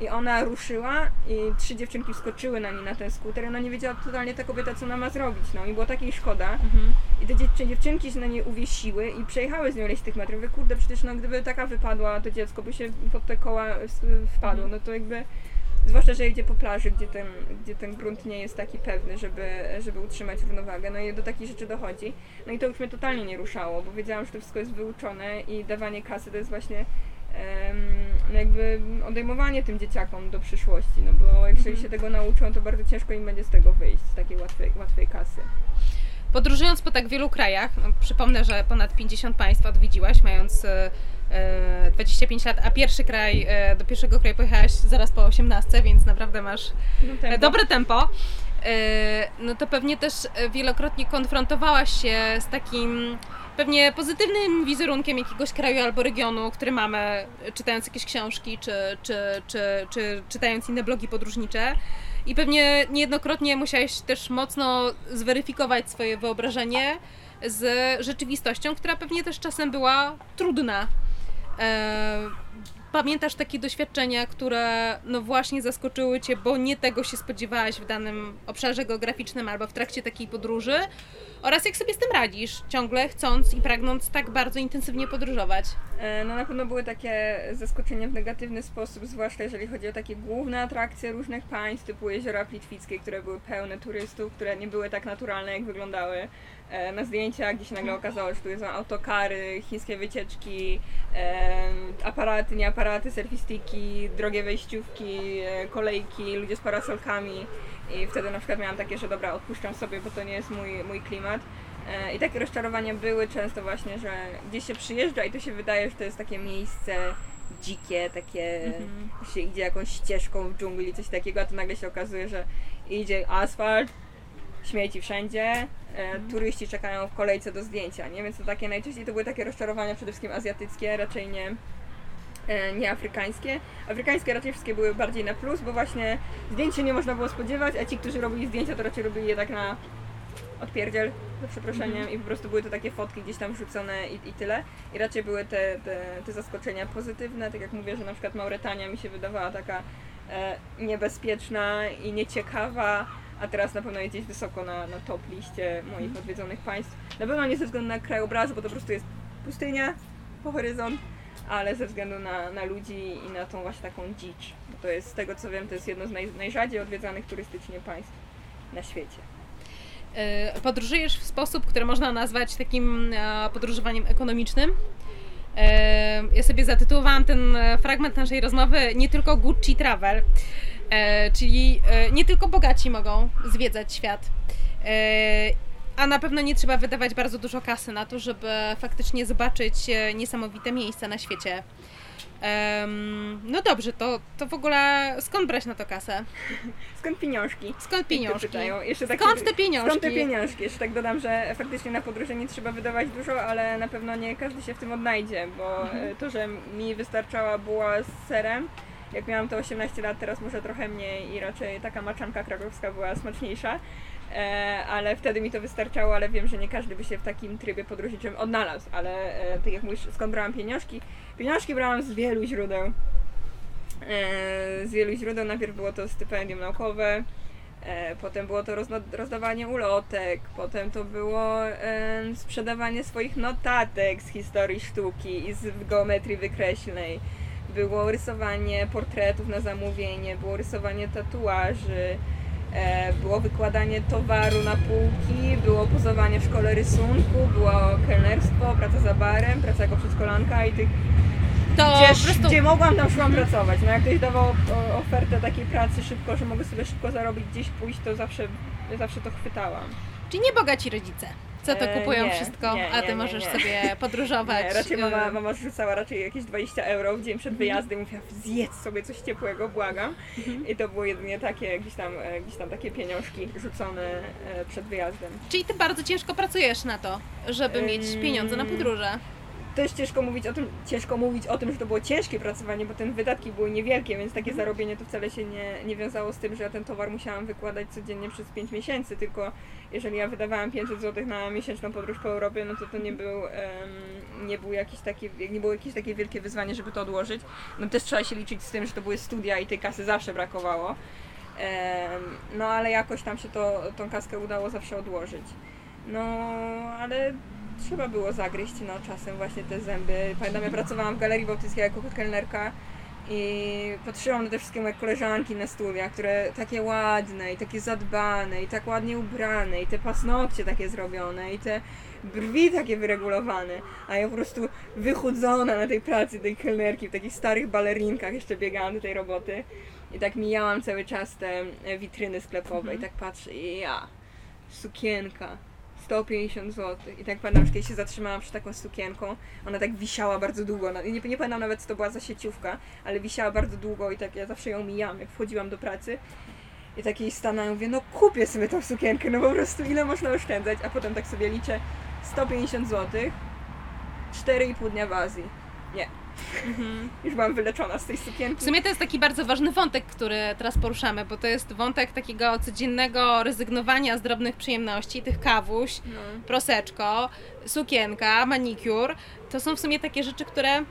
S3: I ona ruszyła i trzy dziewczynki wskoczyły na niej na ten skuter i ona nie wiedziała totalnie ta kobieta, co ona ma zrobić, no i było takiej szkoda.
S2: Mhm.
S3: I te dziewczy- dziewczynki się na niej uwiesiły i przejechały z nią ileś tych metrów. Mówię, kurde, przecież no, gdyby taka wypadła, to dziecko by się pod te koła s- wpadło. No to jakby, zwłaszcza, że jedzie po plaży, gdzie ten, gdzie ten grunt nie jest taki pewny, żeby, żeby utrzymać równowagę. No i do takich rzeczy dochodzi. No i to już mnie totalnie nie ruszało, bo wiedziałam, że to wszystko jest wyuczone i dawanie kasy to jest właśnie no jakby odejmowanie tym dzieciakom do przyszłości, no bo jeżeli się tego nauczą, to bardzo ciężko im będzie z tego wyjść, z takiej łatwej, łatwej kasy.
S2: Podróżując po tak wielu krajach, no, przypomnę, że ponad 50 państw odwiedziłaś, mając e, 25 lat, a pierwszy kraj, e, do pierwszego kraju pojechałaś zaraz po 18, więc naprawdę masz
S3: No,
S2: e,
S3: tempo.
S2: dobre tempo. E, No to pewnie też e, wielokrotnie konfrontowałaś się z takim pewnie pozytywnym wizerunkiem jakiegoś kraju albo regionu, który mamy, e, czytając jakieś książki, czy, czy, czy, czy czytając inne blogi podróżnicze. I pewnie niejednokrotnie musiałeś też mocno zweryfikować swoje wyobrażenie z rzeczywistością, która pewnie też czasem była trudna. E, Pamiętasz takie doświadczenia, które no właśnie zaskoczyły Cię, bo nie tego się spodziewałaś w danym obszarze geograficznym albo w trakcie takiej podróży? Oraz jak sobie z tym radzisz, ciągle chcąc i pragnąc tak bardzo intensywnie podróżować?
S3: E, No na pewno były takie zaskoczenia w negatywny sposób, zwłaszcza jeżeli chodzi o takie główne atrakcje różnych państw, typu jeziora Plitwickie, które były pełne turystów, które nie były tak naturalne, jak wyglądały na zdjęciach, gdzie się nagle okazało, że tu są autokary, chińskie wycieczki, e, aparaty, nie aparaty, surfistiki, drogie wejściówki, e, kolejki, ludzie z parasolkami i wtedy na przykład miałam takie, że dobra, odpuszczam sobie, bo to nie jest mój, mój klimat. E, I takie rozczarowania były często właśnie, że gdzieś się przyjeżdża i to się wydaje, że to jest takie miejsce dzikie, takie
S2: Mhm.
S3: się idzie jakąś ścieżką w dżungli, coś takiego, a to nagle się okazuje, że idzie asfalt, śmieci wszędzie, e,
S2: Mhm.
S3: turyści czekają w kolejce do zdjęcia, nie? Więc to takie najczęściej to były takie rozczarowania przede wszystkim azjatyckie, raczej nie, e, nie afrykańskie. Afrykańskie raczej wszystkie były bardziej na plus, bo właśnie zdjęć się nie można było spodziewać, a ci, którzy robili zdjęcia, to raczej robili je tak na odpierdziel, za przeproszeniem, i po prostu były to takie fotki gdzieś tam wrzucone i, i tyle. I raczej były te, te, te zaskoczenia pozytywne, tak jak mówię, że na przykład Mauretania mi się wydawała taka e, niebezpieczna i nieciekawa, a teraz na pewno jest gdzieś wysoko na, na top liście moich odwiedzonych państw. Na pewno nie ze względu na krajobrazy, bo to po prostu jest pustynia po horyzont, ale ze względu na, na ludzi i na tą właśnie taką dzicz. Bo to jest, z tego co wiem, to jest jedno z naj, najrzadziej odwiedzanych turystycznie państw na świecie.
S2: E, Podróżujesz w sposób, który można nazwać takim e, podróżowaniem ekonomicznym. E, Ja sobie zatytułowałam ten fragment naszej rozmowy nie tylko Gucci Travel, czyli e, nie tylko bogaci mogą zwiedzać świat. E, A na pewno nie trzeba wydawać bardzo dużo kasy na to, żeby faktycznie zobaczyć e, niesamowite miejsca na świecie. No dobrze, to, to w ogóle skąd brać na to kasę?
S3: Skąd pieniążki?
S2: Skąd pieniążki?
S3: tak
S2: Skąd te pieniążki?
S3: Skąd te pieniążki? Jeszcze tak dodam, że faktycznie na podróży nie trzeba wydawać dużo, ale na pewno nie każdy się w tym odnajdzie, bo
S2: Mhm.
S3: e, to, że mi wystarczała buła z serem, jak miałam to 18 lat, teraz może trochę mniej i raczej taka maczanka krakowska była smaczniejsza. E, ale wtedy mi to wystarczało, ale wiem, że nie każdy by się w takim trybie podróżniczym odnalazł, ale e, tak jak mówisz, skąd brałam pieniążki? Pieniążki brałam z wielu źródeł. E, z wielu źródeł. Najpierw było to stypendium naukowe, e, potem było to rozdawanie ulotek, potem to było e, sprzedawanie swoich notatek z historii sztuki i z geometrii wykreślnej. Było rysowanie portretów na zamówienie, było rysowanie tatuaży, e, było wykładanie towaru na półki, było pozowanie w szkole rysunku, było kelnerstwo, praca za barem, praca jako przedszkolanka i tych
S2: To
S3: gdzie,
S2: prostu
S3: gdzie mogłam, tam szłam pracować. No jak ktoś dawał ofertę takiej pracy szybko, że mogę sobie szybko zarobić gdzieś pójść, to zawsze, zawsze to chwytałam.
S2: Czyli nie bogaci rodzice. Co to
S3: E,
S2: kupują
S3: nie,
S2: wszystko,
S3: nie,
S2: a ty
S3: nie,
S2: możesz
S3: nie.
S2: sobie [LAUGHS] podróżować.
S3: Nie, raczej mama,
S2: e,
S3: mama rzucała raczej jakieś 20 euro w dzień przed wyjazdem i mówiła, zjedz sobie coś ciepłego, błagam. I to było jedynie takie, gdzieś tam, e, gdzieś tam takie pieniążki rzucone e, przed wyjazdem.
S2: Czyli ty bardzo ciężko pracujesz na to, żeby mieć pieniądze na podróże.
S3: Też ciężko mówić o tym, ciężko mówić o tym, że to było ciężkie pracowanie, bo ten wydatki były niewielkie, więc takie zarobienie to wcale się nie, nie wiązało z tym, że ja ten towar musiałam wykładać codziennie przez 5 miesięcy, tylko jeżeli ja wydawałam 500 zł na miesięczną podróż po Europie, no to to nie był, em, nie był jakiś taki, nie było jakieś takie wielkie wyzwanie, żeby to odłożyć. No też trzeba się liczyć z tym, że to były studia i tej kasy zawsze brakowało. Em, no ale jakoś tam się to, tą kaskę udało zawsze odłożyć. No, ale trzeba było zagryźć no czasem właśnie te zęby. Pamiętam, ja pracowałam w Galerii Bałtyckiej jako kelnerka i patrzyłam na te wszystkie moje koleżanki na studiach, które takie ładne i takie zadbane i tak ładnie ubrane i te paznokcie takie zrobione i te brwi takie wyregulowane, a ja po prostu wychudzona na tej pracy tej kelnerki w takich starych balerinkach jeszcze biegałam do tej roboty i tak mijałam cały czas te witryny sklepowe i tak patrzę i ja, sukienka, 150 zł. I tak pamiętam, że kiedyś się zatrzymałam przy taką sukienką. Ona tak wisiała bardzo długo. No, nie, nie pamiętam nawet, co to była za sieciówka, ale wisiała bardzo długo i tak ja zawsze ją mijałam, jak wchodziłam do pracy. I tak jej stanęłam i mówię, no kupię sobie tą sukienkę, no po prostu ile można oszczędzać. A potem tak sobie liczę, 150 zł, 4,5 dnia w Azji. Nie. Już byłam wyleczona z tej sukienki.
S2: W sumie to jest taki bardzo ważny wątek, który teraz poruszamy, bo to jest wątek takiego codziennego rezygnowania z drobnych przyjemności, tych kawuś,
S3: No.
S2: proseczko, sukienka, manikur. To są w sumie takie rzeczy, które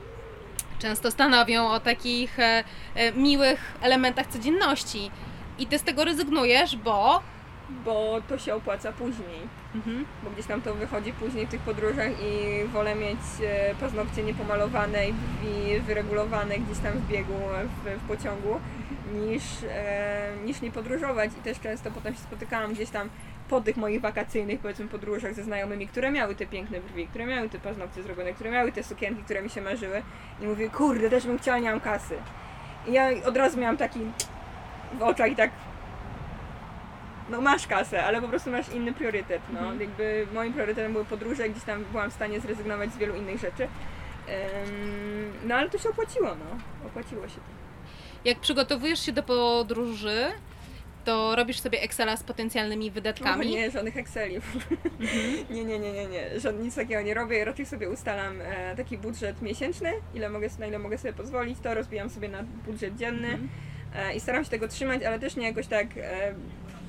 S2: często stanowią o takich e, e, miłych elementach codzienności. I ty z tego rezygnujesz, bo.
S3: Bo to się opłaca później.
S2: Mhm.
S3: bo gdzieś tam to wychodzi później w tych podróżach i wolę mieć e, paznokcie niepomalowane i brwi wyregulowane gdzieś tam w biegu, w, w pociągu, niż, e, niż nie podróżować. I też często potem się spotykałam gdzieś tam po tych moich wakacyjnych, powiedzmy, podróżach ze znajomymi, które miały te piękne brwi, które miały te paznokcie zrobione, które miały te sukienki, które mi się marzyły. I mówię, kurde, też bym chciała, nie mam kasy. I ja od razu miałam taki w oczach i tak no masz kasę, ale po prostu masz inny priorytet, no.
S2: Mhm.
S3: Jakby moim priorytetem były podróże, gdzieś tam byłam w stanie zrezygnować z wielu innych rzeczy. No ale to się opłaciło, no. Opłaciło się to.
S2: Jak przygotowujesz się do podróży, to robisz sobie Excela z potencjalnymi wydatkami.
S3: nie, żadnych Exceli. [LAUGHS] nie, nie, nie, nie, nie. Żad, nic takiego nie robię. Raczej sobie ustalam e, taki budżet miesięczny, ile mogę, na ile mogę sobie pozwolić, to rozbijam sobie na budżet dzienny e, i staram się tego trzymać, ale też nie jakoś tak, e,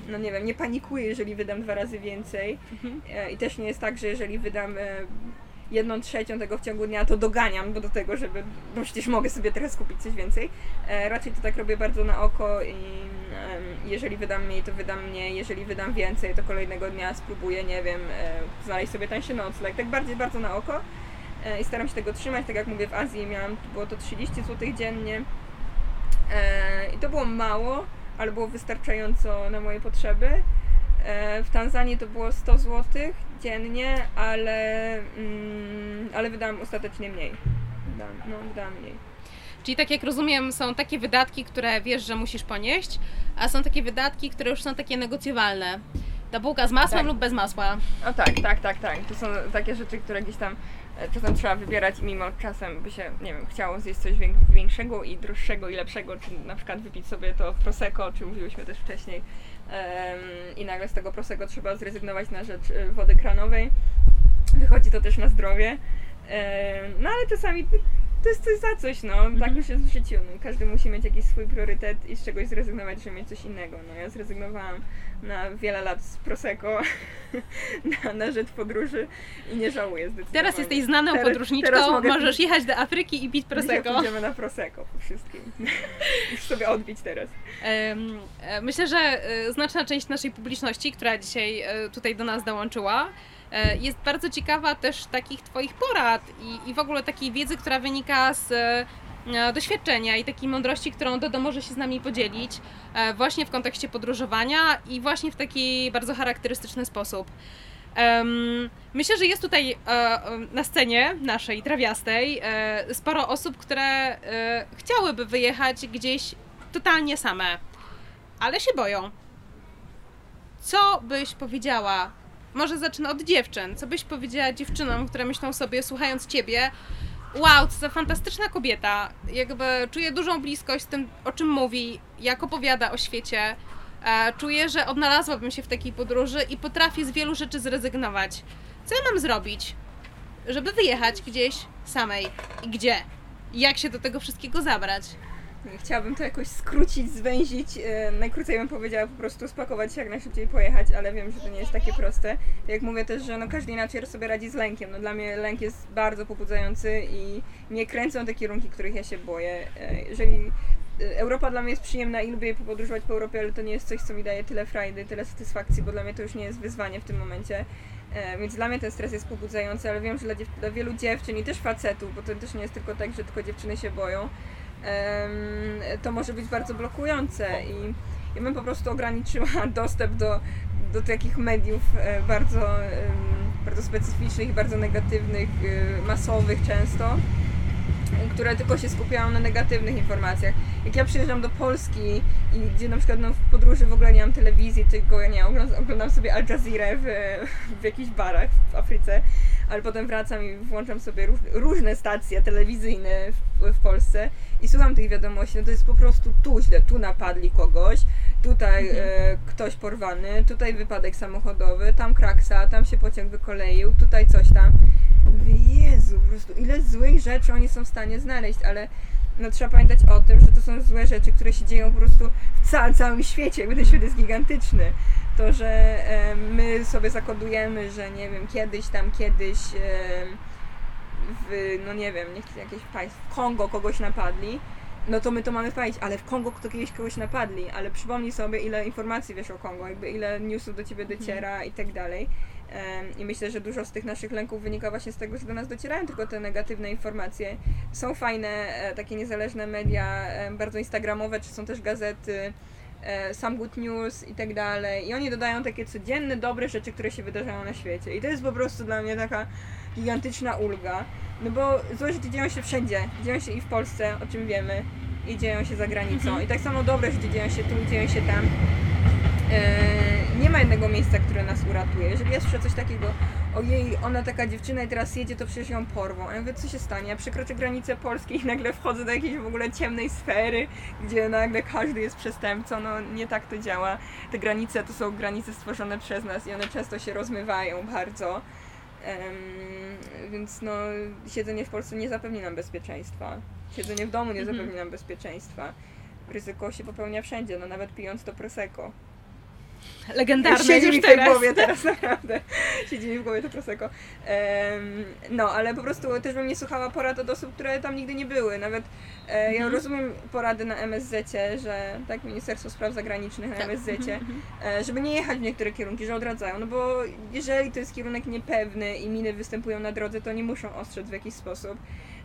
S3: no nie wiem, nie panikuję, jeżeli wydam dwa razy więcej. E, i też nie jest tak, że jeżeli wydam e, jedną trzecią tego w ciągu dnia, to doganiam bo do tego, żeby, bo przecież mogę sobie teraz kupić coś więcej. E, raczej to tak robię bardzo na oko i jeżeli wydam mniej, to wydam mniej, jeżeli wydam więcej, to kolejnego dnia spróbuję, nie wiem, znaleźć sobie tańszy nocleg, tak bardziej bardzo na oko i staram się tego trzymać, tak jak mówię, w Azji miałam, było to 30 zł dziennie. I to było mało, ale było wystarczająco na moje potrzeby. E, W Tanzanii to było 100 zł dziennie, ale, mm, ale wydałam ostatecznie mniej. Wydałam, no, wydałam mniej.
S2: Czyli tak jak rozumiem, są takie wydatki, które wiesz, że musisz ponieść, a są takie wydatki, które już są takie negocjowalne. Ta bułka z masłem
S3: Tak.
S2: lub bez masła.
S3: O tak, tak, tak, tak. To są takie rzeczy, które gdzieś tam czasem trzeba wybierać i mimo czasem by się, nie wiem, chciało zjeść coś większego i droższego i lepszego, czy na przykład wypić sobie to prosecco, o czym mówiłyśmy też wcześniej em, i nagle z tego prosecco trzeba zrezygnować na rzecz e, wody kranowej. Wychodzi to też na zdrowie. Em, No ale czasami to- jest coś za coś, no. Tak już jest w życiu. No. Każdy musi mieć jakiś swój priorytet i z czegoś zrezygnować, żeby mieć coś innego. No ja zrezygnowałam na wiele lat z Prosecco [LAUGHS] na, na rzecz podróży i nie żałuję zdecydowanie.
S2: Teraz jesteś znaną
S3: Teraz-
S2: podróżniczką,
S3: teraz mogę
S2: możesz jechać do Afryki i pić prosecco.
S3: pójdziemy na Prosecco po wszystkim. [LAUGHS] Już sobie odbić teraz.
S2: E, Myślę, że e, znaczna część naszej publiczności, która dzisiaj e, tutaj do nas dołączyła, jest bardzo ciekawa też takich Twoich porad i, i w ogóle takiej wiedzy, która wynika z e, doświadczenia i takiej mądrości, którą Dodo może się z nami podzielić e, właśnie w kontekście podróżowania i właśnie w taki bardzo charakterystyczny sposób. Myślę, że jest tutaj e, e, na scenie naszej trawiastej e, sporo osób, które e, chciałyby wyjechać gdzieś totalnie same, ale się boją. Co byś powiedziała? Może zacznę od dziewczyn. Co byś powiedziała dziewczynom, które myślą sobie, słuchając ciebie, wow, co za fantastyczna kobieta, jakby czuję dużą bliskość z tym, o czym mówi, jak opowiada o świecie. E, czuję, że odnalazłabym się w takiej podróży i potrafię z wielu rzeczy zrezygnować. Co ja mam zrobić, żeby wyjechać gdzieś samej? I gdzie? Jak się do tego wszystkiego zabrać?
S3: Chciałabym to jakoś skrócić, zwęzić. e, Najkrócej bym powiedziała po prostu spakować się jak najszybciej pojechać, ale wiem, że to nie jest takie proste. Jak mówię też, że no każdy inaczej sobie radzi z lękiem. No dla mnie lęk jest bardzo pobudzający i mnie kręcą te kierunki, których ja się boję. E, Jeżeli e, Europa dla mnie jest przyjemna i lubię podróżować po Europie, ale to nie jest coś, co mi daje tyle frajdy, tyle satysfakcji, bo dla mnie to już nie jest wyzwanie w tym momencie. Więc dla mnie ten stres jest pobudzający, ale wiem, że dla, dla wielu dziewczyn i też facetów, bo to też nie jest tylko tak, że tylko dziewczyny się boją, to może być bardzo blokujące i ja bym po prostu ograniczyła [LAUGHS] dostęp do, do takich mediów e, bardzo, bardzo specyficznych, bardzo negatywnych, e, masowych często, które tylko się skupiają na negatywnych informacjach. Jak ja przyjeżdżam do Polski i gdzie na przykład no, w podróży w ogóle nie mam telewizji, tylko ja nie oglądam, sobie Al Jazeera w, w jakichś barach w Afryce, ale potem wracam i włączam sobie róż, różne stacje telewizyjne w, w Polsce i słucham tych wiadomości, no to jest po prostu tu źle, tu napadli kogoś, tutaj e, ktoś porwany, tutaj wypadek samochodowy, tam kraksa, tam się pociąg wykoleił, tutaj coś tam. Jezu, po prostu ile złych rzeczy oni są w stanie znaleźć, ale no trzeba pamiętać o tym, że to są złe rzeczy, które się dzieją po prostu w całym, całym świecie, jakby ten świat jest gigantyczny. To, że e, my sobie zakodujemy, że nie wiem, kiedyś tam, kiedyś e, w, no nie wiem, niech jakieś państwo, w Kongo kogoś napadli, no to my to mamy powiedzieć, ale w Kongo to kiedyś kogoś napadli, ale przypomnij sobie, ile informacji wiesz o Kongo, jakby ile newsów do ciebie dociera i tak dalej. I myślę, że dużo z tych naszych lęków wynika właśnie z tego, że do nas docierają tylko te negatywne informacje. Są fajne, e, takie niezależne media, bardzo instagramowe, czy są też gazety, e, Some Good News i tak dalej. I oni dodają takie codzienne, dobre rzeczy, które się wydarzają na świecie. I to jest po prostu dla mnie taka gigantyczna ulga. No bo złe rzeczy dzieją się wszędzie. Dzieją się i w Polsce, o czym wiemy, i dzieją się za granicą. I tak samo dobre rzeczy dzieją się tu, dzieją się tam. E, nie ma jednego miejsca, które nas uratuje. Jeżeli ja słyszę coś takiego, ojej, ona taka dziewczyna i teraz jedzie, to przecież ją porwą. A ja mówię, co się stanie? Ja przekroczę granicę Polski i nagle wchodzę do jakiejś w ogóle ciemnej sfery, gdzie nagle każdy jest przestępcą. No nie tak to działa. Te granice to są granice stworzone przez nas i one często się rozmywają bardzo. Em, więc no, siedzenie w Polsce nie zapewni nam bezpieczeństwa. Siedzenie w domu nie
S2: Mhm.
S3: zapewni nam bezpieczeństwa. Ryzyko się popełnia wszędzie, no nawet pijąc to prosecco.
S2: Legendarne
S3: Siedzi
S2: już
S3: mi w tej
S2: teraz.
S3: głowie teraz, naprawdę. Siedzi mi w głowie to prosecco. Em, no, ale po prostu też bym nie słuchała porad od osób, które tam nigdy nie były. Nawet e, ja
S2: Mhm.
S3: rozumiem porady na MSZ, że tak, Ministerstwo Spraw Zagranicznych na
S2: Tak.
S3: MSZ,
S2: Mhm.
S3: e, żeby nie jechać w niektóre kierunki, że odradzają. No bo jeżeli to jest kierunek niepewny i miny występują na drodze, to nie muszą ostrzec w jakiś sposób.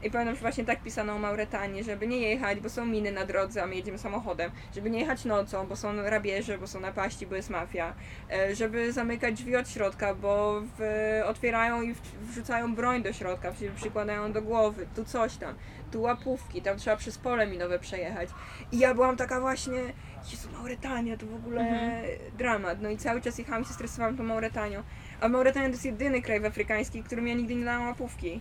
S3: I pamiętam, że właśnie tak pisano o Mauretanii, żeby nie jechać, bo są miny na drodze, a my jedziemy samochodem. Żeby nie jechać nocą, bo są rabieże, bo są napaści, bo jest mafia. E, Żeby zamykać drzwi od środka, bo w, otwierają i wrzucają broń do środka, przykładają do głowy, tu coś tam, tu łapówki, tam trzeba przez pole minowe przejechać. I ja byłam taka właśnie, Jezu, Mauretania to w ogóle
S2: Mhm.
S3: dramat. No i cały czas jechałam i się stresowałam tą Mauretanią. A Mauretania to jest jedyny kraj afrykański, którym ja nigdy nie dałam łapówki.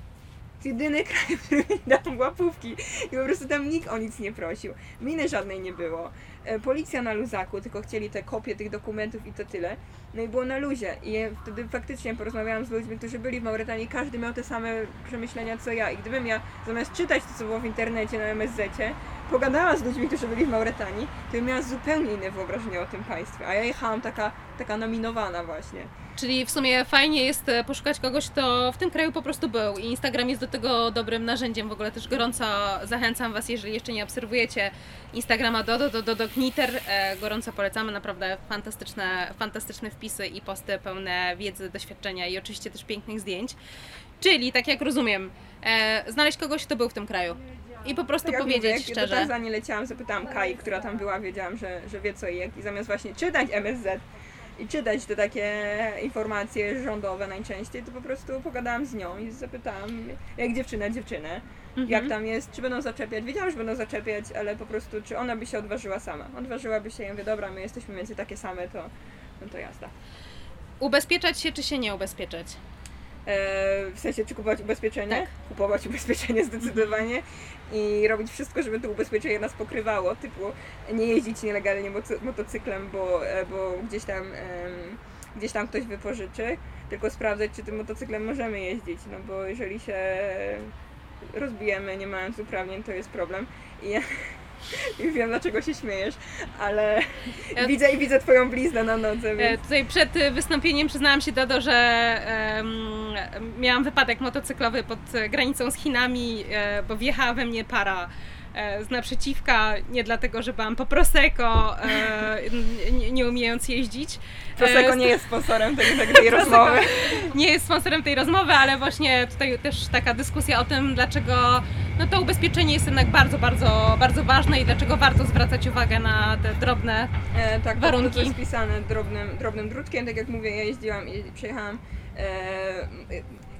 S3: Jedyny [LAUGHS] kraj, w którym dałam łapówki. I po prostu tam nikt o nic nie prosił. Miny żadnej nie było. E, Policja na luzaku, tylko chcieli te kopie tych dokumentów i to tyle. No i było na luzie. I wtedy faktycznie porozmawiałam z ludźmi, którzy byli w Mauretanii. Każdy miał te same przemyślenia co ja. I gdybym ja zamiast czytać to, co było w internecie na MSZ-cie, pogadała z ludźmi, którzy byli w Mauretanii, to bym miała zupełnie inne wyobrażenie o tym państwie. A ja jechałam taka, taka nominowana właśnie.
S2: Czyli w sumie fajnie jest e, poszukać kogoś, kto w tym kraju po prostu był i Instagram jest do tego dobrym narzędziem. W ogóle też gorąco zachęcam Was, jeżeli jeszcze nie obserwujecie Instagrama Dodo, Dodo, Dodo Kniter, e, gorąco polecamy, naprawdę fantastyczne, fantastyczne wpisy i posty pełne wiedzy, doświadczenia i oczywiście też pięknych zdjęć. Czyli, tak jak rozumiem, e, znaleźć kogoś, kto był w tym kraju i po prostu
S3: Tak jak
S2: powiedzieć
S3: mówię, jak do
S2: szczerze.
S3: Tanzanii leciałam, zapytałam Kai, która tam była, wiedziałam, że, że wie co i jak. I zamiast właśnie czytać MSZ i czytać te takie informacje rządowe najczęściej, to po prostu pogadałam z nią i zapytałam, jak dziewczyna dziewczynę,
S2: Mhm.
S3: jak tam jest, czy będą zaczepiać. Wiedziałam, że będą zaczepiać, ale po prostu, czy ona by się odważyła sama. Odważyłaby się i ja mówię, dobra, my jesteśmy między takie same, to, no to jazda.
S2: Ubezpieczać się, czy się nie ubezpieczać?
S3: E, w sensie, czy kupować ubezpieczenie?
S2: Tak.
S3: Kupować ubezpieczenie [LAUGHS] zdecydowanie i robić wszystko, żeby to ubezpieczenie nas pokrywało, typu nie jeździć nielegalnie motocyklem, bo, e, bo gdzieś tam gdzieś tam ktoś wypożyczy, tylko sprawdzać, czy tym motocyklem możemy jeździć, no bo jeżeli się rozbijemy nie mając uprawnień, to jest problem. I ja i wiem, dlaczego się śmiejesz, ale widzę i widzę twoją bliznę na nodze,
S2: E,
S3: więc...
S2: Tutaj przed e, wystąpieniem przyznałam się Dodo, że miałam wypadek motocyklowy pod granicą z Chinami, e, bo wjechała we mnie para z naprzeciwka, nie dlatego, że byłam po Prosecco, e, nie, nie umiejąc jeździć.
S3: Prosecco
S2: E,
S3: nie jest sponsorem tej, tej, rozmowy.
S2: nie jest sponsorem tej rozmowy, ale właśnie tutaj też taka dyskusja o tym, dlaczego no to ubezpieczenie jest jednak bardzo, bardzo, bardzo ważne i dlaczego warto zwracać uwagę na te drobne
S3: E, tak,
S2: Warunki.
S3: to jest pisane drobnym, drobnym drutkiem, tak jak mówię, ja jeździłam i przejechałam. E,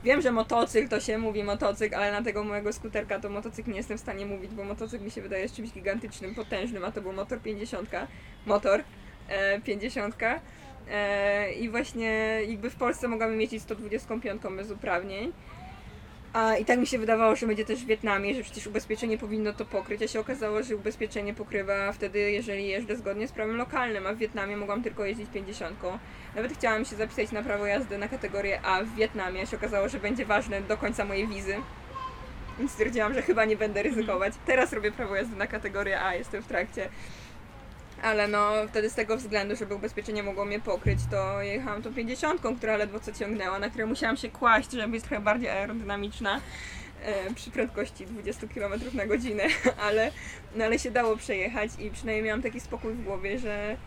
S3: wiem, że motocykl to się mówi motocykl, ale na tego mojego skuterka to motocykl nie jestem w stanie mówić, bo motocykl mi się wydaje czymś gigantycznym, potężnym, a to był motor 50, motor e, 50. E, I właśnie jakby w Polsce mogłabym jeździć 125 bez uprawnień. A i tak mi się wydawało, że będzie też w Wietnamie, że przecież ubezpieczenie powinno to pokryć, a się okazało, że ubezpieczenie pokrywa wtedy, jeżeli jeżdżę zgodnie z prawem lokalnym, a w Wietnamie mogłam tylko jeździć 50. Nawet chciałam się zapisać na prawo jazdy na kategorię A w Wietnamie, a się okazało, że będzie ważne do końca mojej wizy. Więc stwierdziłam, że chyba nie będę ryzykować. Teraz robię prawo jazdy na kategorię A, jestem w trakcie. Ale no, wtedy z tego względu, żeby ubezpieczenie mogło mnie pokryć, to jechałam tą 50, która ledwo co ciągnęła, na której musiałam się kłaść, żeby być trochę bardziej aerodynamiczna e, przy prędkości 20 km na godzinę, [LAUGHS] ale, no, ale się dało przejechać i przynajmniej miałam taki spokój w głowie, że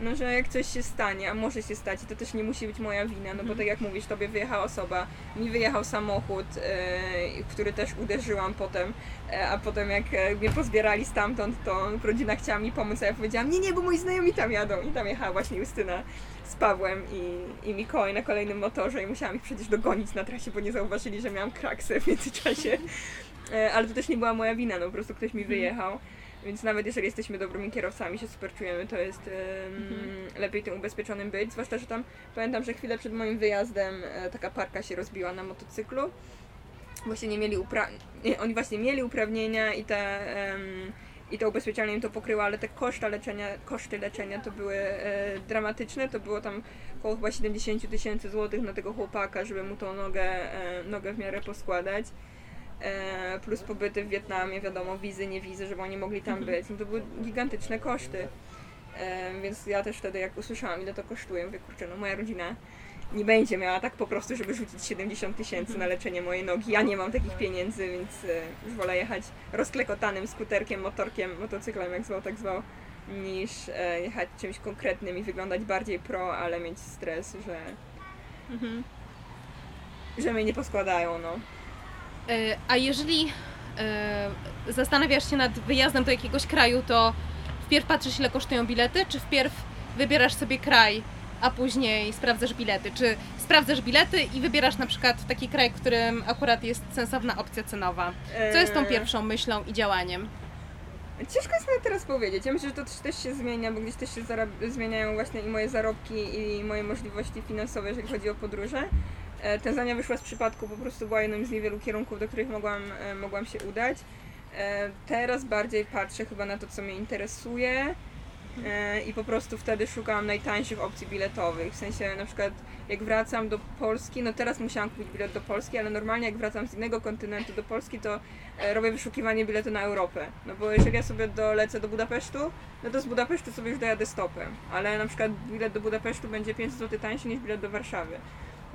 S3: no, że jak coś się stanie, a może się stać, to też nie musi być moja wina, no bo tak jak mówisz, tobie wyjechała osoba, mi wyjechał samochód, w który też uderzyłam potem, e, a potem jak e, mnie pozbierali stamtąd, to rodzina chciała mi pomóc, a ja powiedziałam, nie, nie, bo moi znajomi tam jadą i tam jechała właśnie Justyna z Pawłem i, i Mikołaj na kolejnym motorze i musiałam ich przecież dogonić na trasie, bo nie zauważyli, że miałam kraksę w międzyczasie. [LAUGHS] E, Ale to też nie była moja wina, no po prostu ktoś mi wyjechał. Więc nawet jeżeli jesteśmy dobrymi kierowcami, się super czujemy, to jest em, lepiej tym ubezpieczonym być. Zwłaszcza, że tam pamiętam, że chwilę przed moim wyjazdem e, taka parka się rozbiła na motocyklu. Właśnie nie mieli upra- nie, oni właśnie mieli uprawnienia i te em, i to ubezpieczenie im to pokryło, ale te koszta leczenia, koszty leczenia to były e, dramatyczne. To było tam około chyba 70 000 tysięcy złotych na tego chłopaka, żeby mu tą nogę, e, nogę w miarę poskładać. E, plus pobyty w Wietnamie, wiadomo, wizy, nie wizy, żeby oni mogli tam być. No to były gigantyczne koszty. E, więc ja też wtedy, jak usłyszałam, ile to kosztuje, mówię, kurczę, no moja rodzina nie będzie miała tak po prostu, żeby rzucić 70 tysięcy na leczenie mojej nogi. Ja nie mam takich pieniędzy, więc e, już wolę jechać rozklekotanym skuterkiem, motorkiem, motocyklem, jak zwał, tak zwał, niż jechać czymś konkretnym i wyglądać bardziej pro, ale mieć stres, że, że mnie nie poskładają, no.
S2: E, A jeżeli e, zastanawiasz się nad wyjazdem do jakiegoś kraju, to wpierw patrzysz, ile kosztują bilety, czy wpierw wybierasz sobie kraj, a później sprawdzasz bilety? Czy sprawdzasz bilety i wybierasz na przykład taki kraj, w którym akurat jest sensowna opcja cenowa? Co jest tą
S3: E,
S2: pierwszą myślą i działaniem?
S3: Ciężko jest nawet teraz powiedzieć. Ja myślę, że to też, się zmienia, bo gdzieś też się zmieniają właśnie i moje zarobki i moje możliwości finansowe, jeżeli chodzi o podróże. E, Tanzania wyszła z przypadku, po prostu była jednym z niewielu kierunków, do których mogłam, e, mogłam się udać. E, Teraz bardziej patrzę chyba na to, co mnie interesuje i po prostu wtedy szukam najtańszych opcji biletowych. W sensie na przykład jak wracam do Polski, no teraz musiałam kupić bilet do Polski, ale normalnie jak wracam z innego kontynentu do Polski, to robię wyszukiwanie biletu na Europę. No bo jeżeli ja sobie dolecę do Budapesztu, no to z Budapesztu sobie już dojadę stopem. Ale na przykład bilet do Budapesztu będzie 500 zł tańszy niż bilet do Warszawy.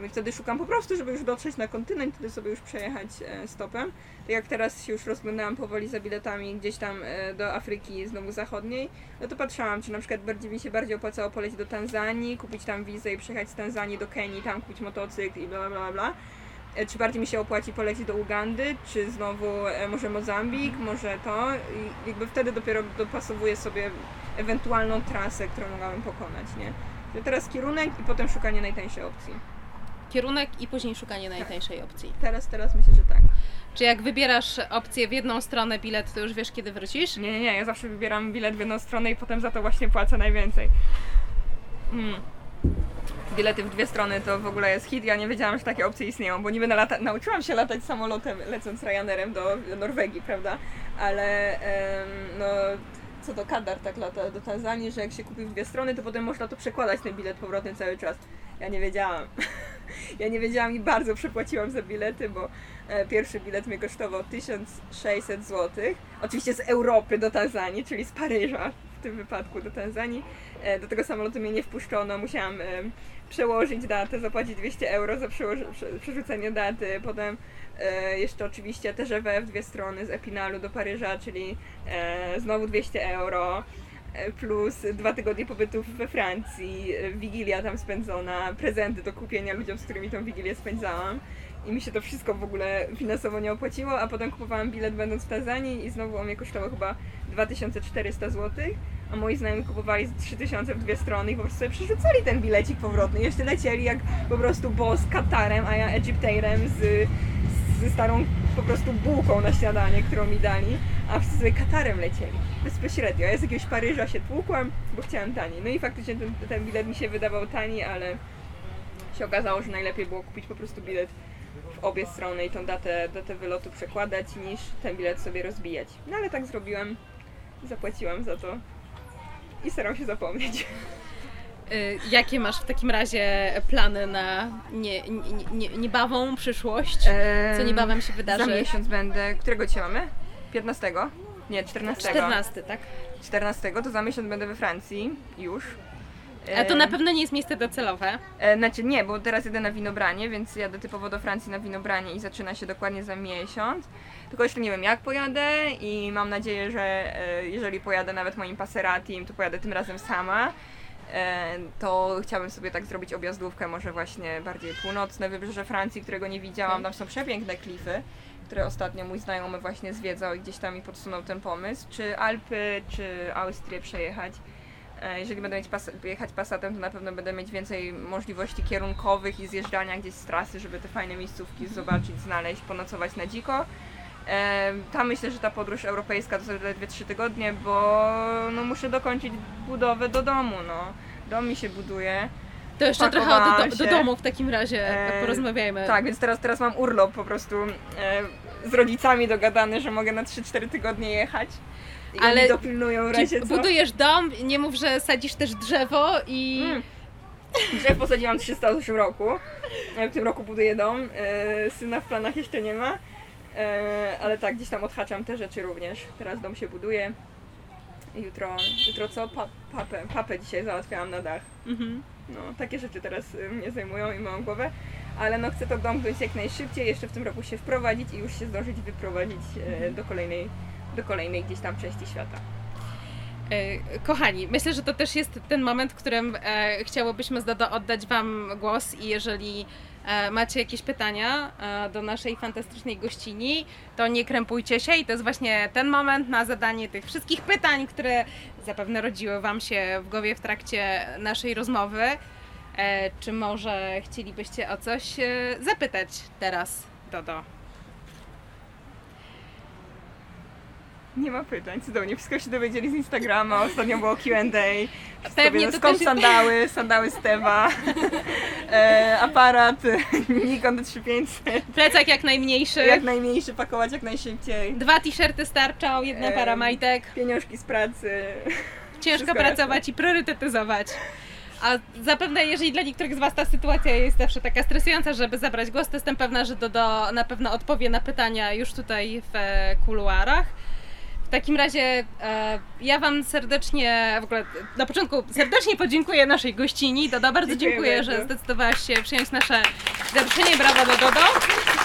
S3: Wtedy szukam po prostu, żeby już dotrzeć na kontynent, wtedy sobie już przejechać e, stopem. Tak jak teraz się już rozglądałam powoli za biletami gdzieś tam e, do Afryki znowu zachodniej, no to patrzałam, czy na przykład bardziej mi się bardziej opłacało polecieć do Tanzanii, kupić tam wizę i przejechać z Tanzanii do Kenii, tam kupić motocykl i bla bla bla. E, Czy bardziej mi się opłaci polecieć do Ugandy, czy znowu może Mozambik, może to i jakby wtedy dopiero dopasowuję sobie ewentualną trasę, którą mogłabym pokonać, nie? Teraz kierunek i potem szukanie najtańszej opcji.
S2: Kierunek i później szukanie najtańszej opcji.
S3: Teraz, teraz myślę, że tak.
S2: Czy jak wybierasz opcję w jedną stronę bilet, to już wiesz, kiedy wrócisz?
S3: Nie, nie, nie, ja zawsze wybieram bilet w jedną stronę i potem za to właśnie płacę najwięcej. Mm. Bilety w dwie strony to w ogóle jest hit. Ja nie wiedziałam, że takie opcje istnieją, bo niby na lata- nauczyłam się latać samolotem, lecąc Ryanerem do Norwegii, prawda? Ale em, no, co do Kadar tak lata do Tanzanii, że jak się kupi w dwie strony, to potem można to przekładać ten bilet powrotny cały czas. Ja nie wiedziałam. [LAUGHS] Ja nie wiedziałam i bardzo przepłaciłam za bilety, bo e, pierwszy bilet mnie kosztował 1600 zł. Oczywiście z Europy do Tanzanii, czyli z Paryża w tym wypadku do Tanzanii. E, do tego samolotu mnie nie wpuszczono, musiałam e, przełożyć datę, zapłacić 200 euro za przerzucenie daty. Potem jeszcze oczywiście TGV w dwie strony z Epinalu do Paryża, czyli znowu 200 euro plus dwa tygodnie pobytu we Francji, e, wigilia tam spędzona, prezenty do kupienia ludziom, z którymi tą wigilię spędzałam. I mi się to wszystko w ogóle finansowo nie opłaciło, a potem kupowałam bilet będąc w Tanzanii i znowu on mnie kosztował chyba 2400 zł, a moi znajomi kupowali z 3000 w dwie strony i po prostu sobie przerzucali ten bilecik powrotny. Jeszcze lecieli jak po prostu boss Katarem, a ja Egyptairem z, ze starą po prostu bułką na śniadanie, którą mi dali, a sobie Katarem lecieli. Bezpośrednio. Ja z jakiegoś Paryża się tłukłam, bo chciałam taniej. No i faktycznie ten, ten bilet mi się wydawał tani, ale się okazało, że najlepiej było kupić po prostu bilet w obie strony i tą datę, datę wylotu przekładać, niż ten bilet sobie rozbijać. No ale tak zrobiłem, zapłaciłam za to i staram się zapomnieć.
S2: Y, Jakie masz w takim razie plany na nie, nie, nie, niebawą przyszłość? Co niebawem się wydarzy?
S3: Za miesiąc będę. Którego dzisiaj mamy? 15? Nie, 14.
S2: 14, tak?
S3: 14 to za miesiąc będę we Francji już.
S2: A to
S3: E,
S2: na pewno nie jest miejsce docelowe.
S3: E, znaczy nie, bo teraz jedę na winobranie, więc jadę typowo do Francji na winobranie i zaczyna się dokładnie za miesiąc. Tylko jeszcze nie wiem jak pojadę i mam nadzieję, że e, jeżeli pojadę nawet moim Passeratim, to pojadę tym razem sama. E, to chciałabym sobie tak zrobić objazdówkę, może właśnie bardziej północne wybrzeże Francji, którego nie widziałam. Tam są przepiękne klify, które ostatnio mój znajomy właśnie zwiedzał i gdzieś tam mi podsunął ten pomysł. Czy Alpy, czy Austrię przejechać. E, Jeżeli będę mieć pas- jechać Passatem, to na pewno będę mieć więcej możliwości kierunkowych i zjeżdżania gdzieś z trasy, żeby te fajne miejscówki zobaczyć, znaleźć, ponocować na dziko. E, Tam myślę, że ta podróż europejska to zaledwie 3 tygodnie, bo no, muszę dokończyć budowę do domu. No. Dom mi się buduje.
S2: To jeszcze trochę do, do
S3: się.
S2: domu w takim razie
S3: E,
S2: porozmawiajmy.
S3: Tak, więc teraz, teraz mam urlop po prostu e, z rodzicami dogadany, że mogę na 3-4 tygodnie jechać. I
S2: Ale
S3: oni dopilnują razie co.
S2: budujesz dom, nie mów, że sadzisz też drzewo i...
S3: Mm. Drzew posadziłam w 308 roku. W tym roku buduję dom. E, Syna w planach jeszcze nie ma. E, Ale tak, gdzieś tam odhaczam te rzeczy również. Teraz dom się buduje. Jutro, jutro co? Pa, papę, papę dzisiaj załatwiałam na dach.
S2: Mhm.
S3: No, takie rzeczy teraz y, mnie zajmują i moją głowę, ale no chcę to domknąć jak najszybciej, jeszcze w tym roku się wprowadzić i już się zdążyć wyprowadzić e, do kolejnej, do kolejnej gdzieś tam części świata.
S2: E, Kochani, myślę, że to też jest ten moment, w którym e, chciałobyśmy oddać Wam głos i jeżeli macie jakieś pytania e, do naszej fantastycznej gościni, to nie krępujcie się i to jest właśnie ten moment na zadanie tych wszystkich pytań, które zapewne rodziły Wam się w głowie w trakcie naszej rozmowy. E, czy może chcielibyście o coś e, zapytać teraz, Dodo?
S3: Nie ma pytań, cudownie, wszystko się dowiedzieli z Instagrama, ostatnio było Q&A.
S2: Pewnie to
S3: skąd
S2: też
S3: sandały, sandały Stewa, [LAUGHS] e, aparat [LAUGHS] Nikon D3500,
S2: Plecak jak najmniejszy.
S3: jak najmniejszy, pakować jak najszybciej,
S2: Dwa t-shirty starczą, jedna
S3: Em,
S2: para majtek.
S3: pieniążki z pracy.
S2: Ciężko
S3: wszystko
S2: pracować i priorytetyzować. A zapewne, jeżeli dla niektórych z Was ta sytuacja jest zawsze taka stresująca, żeby zabrać głos, to jestem pewna, że Dodo na pewno odpowie na pytania już tutaj w e, kuluarach. W takim razie e, ja Wam serdecznie, w ogóle na początku serdecznie podziękuję naszej gościni. Dodo, bardzo
S3: Dziękuję
S2: dziękuję, że zdecydowałaś się przyjąć nasze zaproszenie. Brawo do Dodo. E,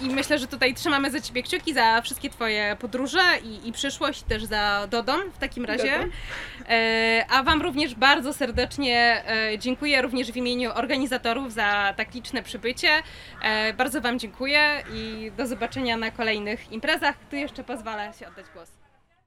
S2: I myślę, że tutaj trzymamy za Ciebie kciuki za wszystkie Twoje podróże i, i przyszłość, też za Dodom w takim razie.
S3: Dodom.
S2: E, A Wam również bardzo serdecznie e, dziękuję, również w imieniu organizatorów za tak liczne przybycie. E, Bardzo Wam dziękuję i do zobaczenia na kolejnych imprezach. Tu jeszcze pozwolę się oddać głos.